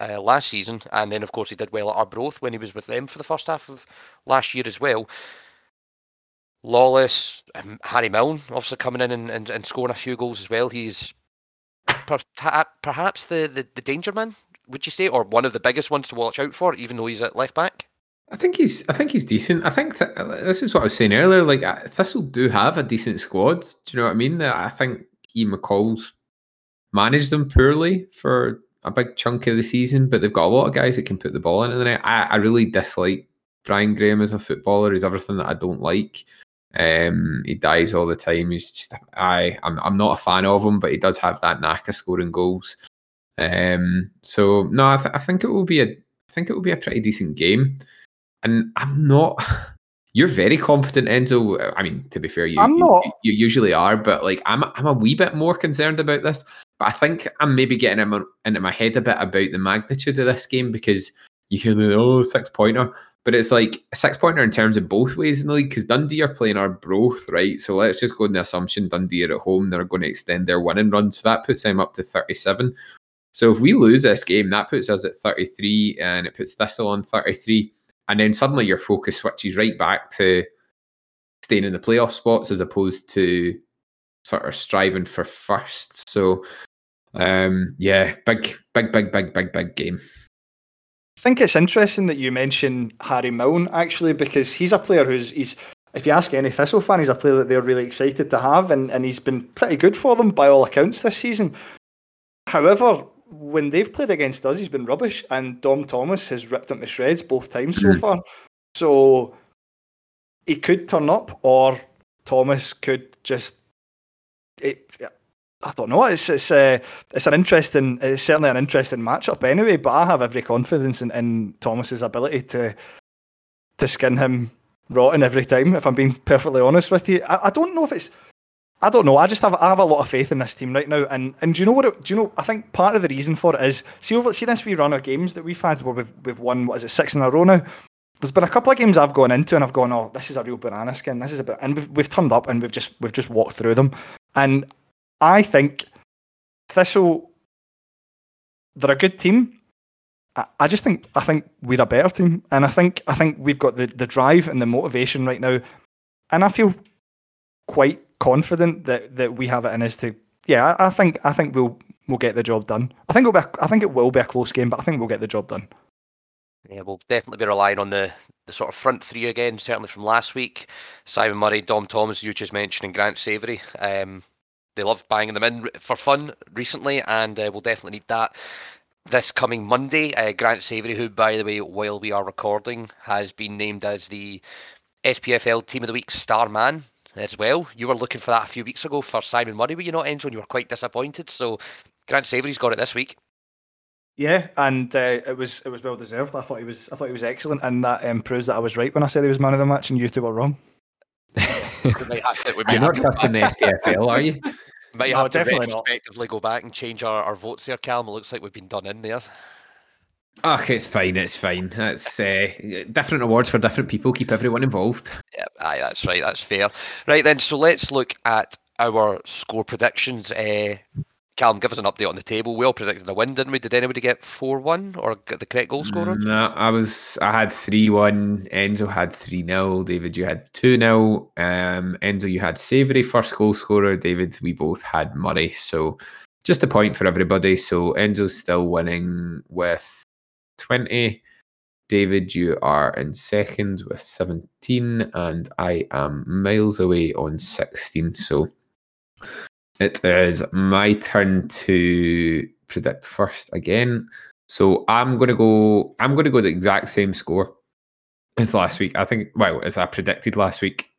uh, last season, and then of course he did well at Arbroath when he was with them for the first half of last year as well. Lawless, um, Harry Milne, obviously coming in and, and, and scoring a few goals as well. He's per- perhaps the, the, the danger man, would you say, or one of the biggest ones to watch out for, even though he's at left back? I think he's. I think he's decent. I think th- this is what I was saying earlier. Like Thistle do have a decent squad. Do you know what I mean? I think he McCall's managed them poorly for a big chunk of the season, but they've got a lot of guys that can put the ball into the net. I, I really dislike Brian Graham as a footballer. He's everything that I don't like. Um, he dives all the time. He's just I. I'm I'm not a fan of him, but he does have that knack of scoring goals. Um, so no, I, th- I think it will be a. I think it will be a pretty decent game and I'm not. You're very confident, Enzo. I mean, to be fair, you, I'm not. You, you, usually are, but like I'm, I'm a wee bit more concerned about this. But I think I'm maybe getting into my head a bit about the magnitude of this game because you hear the oh six pointer, but it's like a six pointer in terms of both ways in the league because Dundee are playing Arbroath, right? So let's just go on the assumption Dundee are at home, they're going to extend their winning run, so that puts them up to 37. So if we lose this game, that puts us at 33, and it puts Thistle on 33 and then suddenly your focus switches right back to staying in the playoff spots as opposed to sort of striving for first. So, um, yeah, big, big, big, big, big, big game. I think it's interesting that you mention Harry Milne actually because he's a player who's he's if you ask any Thistle fan, he's a player that they're really excited to have, and, and he's been pretty good for them by all accounts this season. However, when they've played against us, he's been rubbish, and Dom Thomas has ripped him to shreds both times so Mm. far. So he could turn up, or Thomas could just. It, I don't know. It's it's uh, it's an interesting. It's certainly an interesting matchup anyway. But I have every confidence in, in Thomas's ability to to skin him rotten every time. If I'm being perfectly honest with you, I, I don't know if it's. I don't know. I just have I have a lot of faith in this team right now, and and do you know what? It, do you know? I think part of the reason for it is see over see this wee run of games that we've had where we've we've won what is it six in a row now. There's been a couple of games I've gone into and I've gone, oh, this is a real banana skin. This is a bit, and we've we've turned up and we've just we've just walked through them, and I think Thistle, they're a good team. I, I just think I think we're a better team, and I think I think we've got the, the drive and the motivation right now, and I feel quite confident that, that we have it in us to. Yeah, I, I think I think we'll we'll get the job done. I think it'll be a, I think it will be a close game, but I think we'll get the job done. Yeah, we'll definitely be relying on the, the sort of front three again, certainly from last week. Simon Murray, Dom Thomas, you just mentioned, and Grant Savoury. Um, they loved banging them in for fun recently, and uh, we'll definitely need that this coming Monday. Uh, Grant Savoury, who, by the way, while we are recording, has been named as the SPFL Team of the Week star man as well. You were looking for that a few weeks ago for Simon Murray, were you not, Enzo? And you were quite disappointed. So Grant Savoury's got it this week. Yeah, and uh, it was it was well deserved. I thought he was I thought he was excellent, and that um, proves that I was right when I said he was man of the match, and you two were wrong. We might have to, we might You're have not to- trusting the SPFL, are you? Might No, have to definitely not. retrospectively go back and change our, our votes there, Calum. It looks like we've been done in there. Ugh, it's fine. It's fine. That's uh, different awards for different people. Keep everyone involved. Yeah, aye, that's right. That's fair. Right then, so let's look at our score predictions. Uh, Calum, give us an update on the table. We all predicted a win, didn't we? Did anybody get four one or get the correct goal scorer? No, I was. I had three one. Enzo had three 0 David, you had two 0 Um, Enzo, you had Savoury first goal scorer. David, we both had Murray. So just a point for everybody. So Enzo's still winning with twenty. David, you are in second with 17, and I am miles away on 16. So it is my turn to predict first again. So I'm gonna go. I'm gonna go the exact same score as last week. I think. Well, as I predicted last week,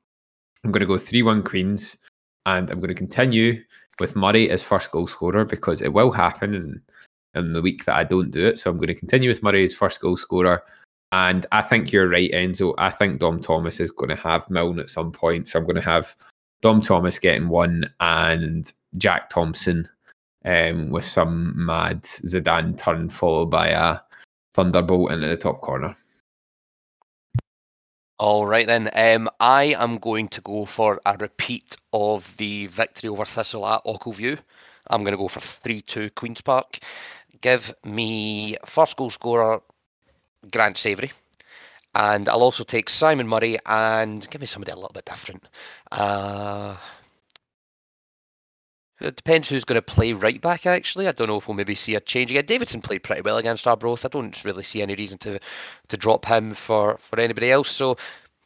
I'm gonna go three-one Queens, and I'm gonna continue with Murray as first goal scorer because it will happen in, in the week that I don't do it. So I'm going to continue with Murray as first goal scorer. And I think you're right, Enzo. I think Dom Thomas is going to have Milne at some point. So I'm going to have Dom Thomas getting one and Jack Thompson um, with some mad Zidane turn followed by a thunderbolt into the top corner. All right then. Um, I am going to go for a repeat of the victory over Thistle at Ochilview. I'm going to go for three two Queens Park. Give me first goal scorer Grant Savoury. And I'll also take Simon Murray and give me somebody a little bit different. Uh, it depends who's going to play right back, actually. I don't know if we'll maybe see a change again. Davidson played pretty well against Arbroath. I don't really see any reason to, to drop him for, for anybody else. So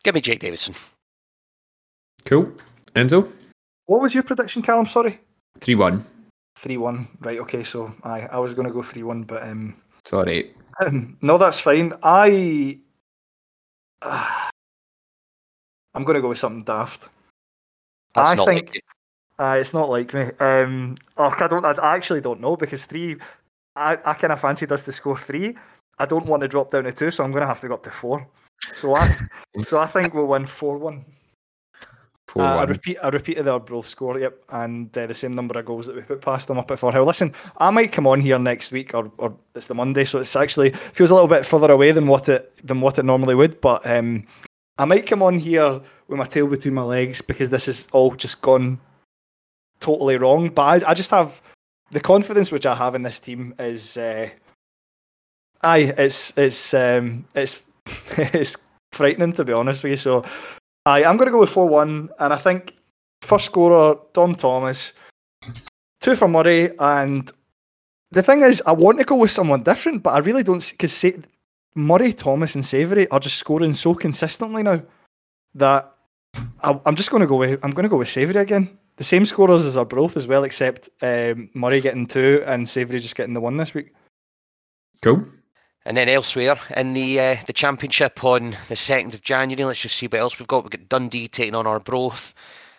give me Jake Davidson. Cool. Enzo? What was your prediction, Calum? Sorry, 3 1. Three one. Right. Okay. So I I was going to go three one, but um, Sorry. no, that's fine. I I'm going to go with something daft. That's I think- like. Uh, it's not like me. Um, oh, I don't. I actually don't know because three. I, I kind of fancied us to score three. I don't want to drop down to two, so I'm going to have to go up to four. So I, so I think we'll win four one. 4 Uh, I 1. repeat, I repeated our Arbroath score, yep, and uh, the same number of goals that we put past them up at Firhill. Listen, I might come on here next week, or, or it's the Monday, so it's actually feels a little bit further away than what it than what it normally would. But um, I might come on here with my tail between my legs because this has all just gone totally wrong. But I, I just have the confidence which I have in this team is, uh, aye, it's it's um, it's it's frightening to be honest with you. So. Aye, I'm going to go with 4 1, and I think first scorer, Dom Thomas, two for Murray, and the thing is, I want to go with someone different, but I really don't, because Sa- Murray, Thomas, and Savoury are just scoring so consistently now that I, I'm just going to go with I'm going to go with Savoury again. The same scorers as Arbroath as well, except um, Murray getting two and Savoury just getting the one this week. Cool. And then elsewhere in the uh, the championship on the second of January, let's just see what else we've got. We've got Dundee taking on Arbroath,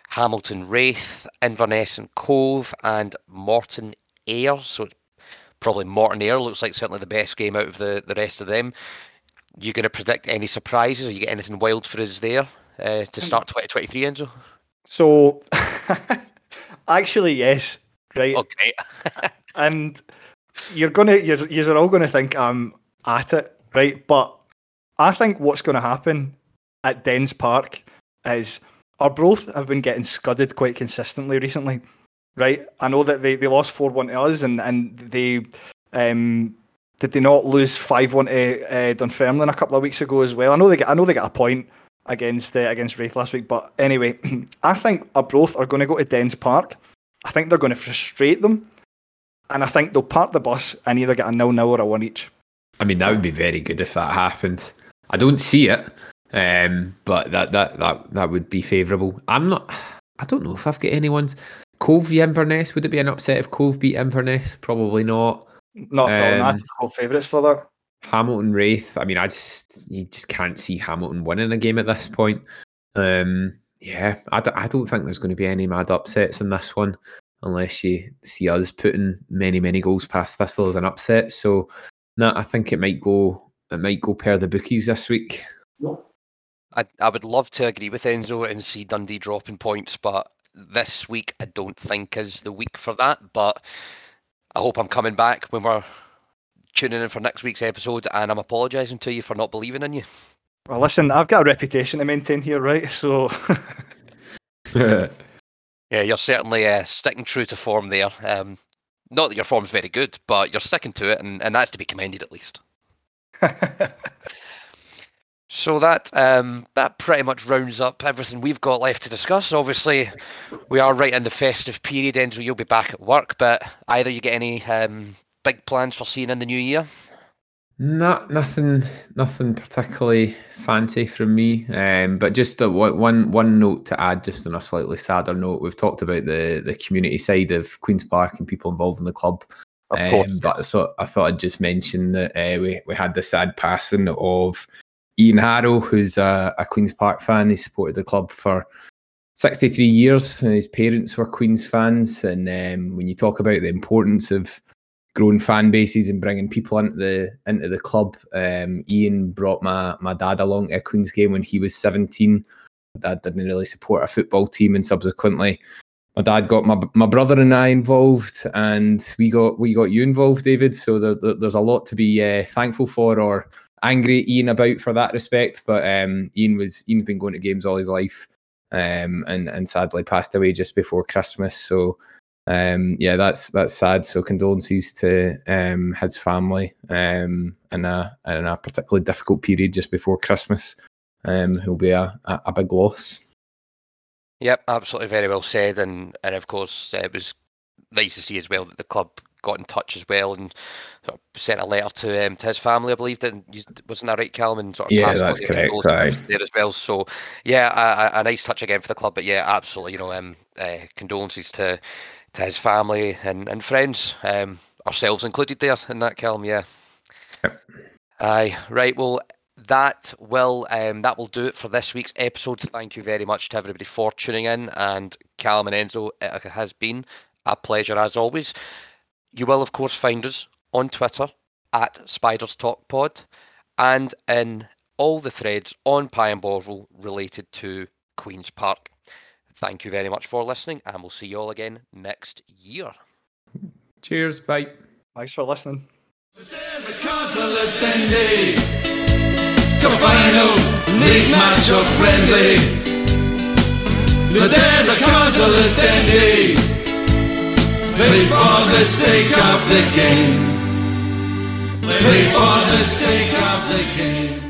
Hamilton Raith, Inverness and Cove, and Morton Ayr. So it's probably Morton Ayr looks like certainly the best game out of the, the rest of them. You going to predict any surprises? Or you get anything wild for us there uh, to start 2023, Enzo? So, actually, yes, right. Okay. and you're gonna, you're, you're all gonna think I'm at it, right? But I think what's going to happen at Dens Park is Arbroath have been getting scudded quite consistently recently, right? I know that they, they lost 4 1 to us and, and they. Um, did they not lose five one to uh, Dunfermline a couple of weeks ago as well? I know they get I know they got a point against uh, against Raith last week, but anyway, I think Arbroath are going to go to Dens Park. I think they're going to frustrate them, and I think they'll park the bus and either get a nil nil or a one each. I mean, that would be very good if that happened. I don't see it, um, but that that that that would be favourable. I'm not. I don't know if I've got anyone's Cove v Inverness. Would it be an upset if Cove beat Inverness? Probably not. Not at all. Um, Um, favourites for that. Hamilton Raith. I mean, I just you just can't see Hamilton winning a game at this point. Um, yeah, I, d- I don't think there's going to be any mad upsets in this one, unless you see us putting many many goals past Thistle as an upset. So, no, I think it might go it might go per the bookies this week. I, I would love to agree with Enzo and see Dundee dropping points, but this week I don't think is the week for that. But I hope I'm coming back when we're tuning in for next week's episode, and I'm apologising to you for not believing in you. Well, listen, I've got a reputation to maintain here, right? So, Yeah, you're certainly uh, sticking true to form there. Um, not that your form's very good, but you're sticking to it, and, and that's to be commended at least. So that um, that pretty much rounds up everything we've got left to discuss. Obviously, we are right in the festive period, Enzo. You'll be back at work, but either you get any um, big plans for seeing in the new year? Not nothing, nothing particularly fancy from me. Um, but just a, one one note to add, just on a slightly sadder note, we've talked about the the community side of Queens Park and people involved in the club. Of course, Um, but I thought I thought I'd just mention that uh, we we had the sad passing of Ian Harrow, who's a, a Queens Park fan. He supported the club for 63 years. And his parents were Queens fans, and um, when you talk about the importance of growing fan bases and bringing people into the into the club, um, Ian brought my my dad along to a Queens game when he was 17. My dad didn't really support a football team, and subsequently my dad got my my brother and I involved, and we got we got you involved, David. So there, there- there's a lot to be uh, thankful for or angry at Ian about for that respect. But um, Ian was Ian's been going to games all his life, um, and and sadly passed away just before Christmas. So um, yeah, that's that's sad. So condolences to um, his family um, in a in a particularly difficult period just before Christmas. Um, will be a, a, a big loss. Yep, absolutely, very well said, and and of course uh, it was nice to see as well that the club got in touch as well and sort of sent a letter to um, to his family, I believe. That wasn't that right, Calum? And sort of Yeah, that's correct, aye. there as well. So yeah, a, a- a nice touch again for the club. But yeah, absolutely, you know, um, uh, condolences to to his family and and friends, um, ourselves included there in that, Calum. Yeah. Yep. Aye, right. Well, that will um, that will do it for this week's episode. Thank you very much to everybody for tuning in, and Calum and Enzo. It has been a pleasure as always. You will, of course, find us on Twitter at Spiders Talk Pod, and in all the threads on Pie and Bovril related to Queens Park. Thank you very much for listening, and we'll see you all again next year. Cheers, bye. thanks for listening. Because of the Dundee Cup final, league match or friendly But they're the cause of the Play for the sake of the game Play for the sake of the game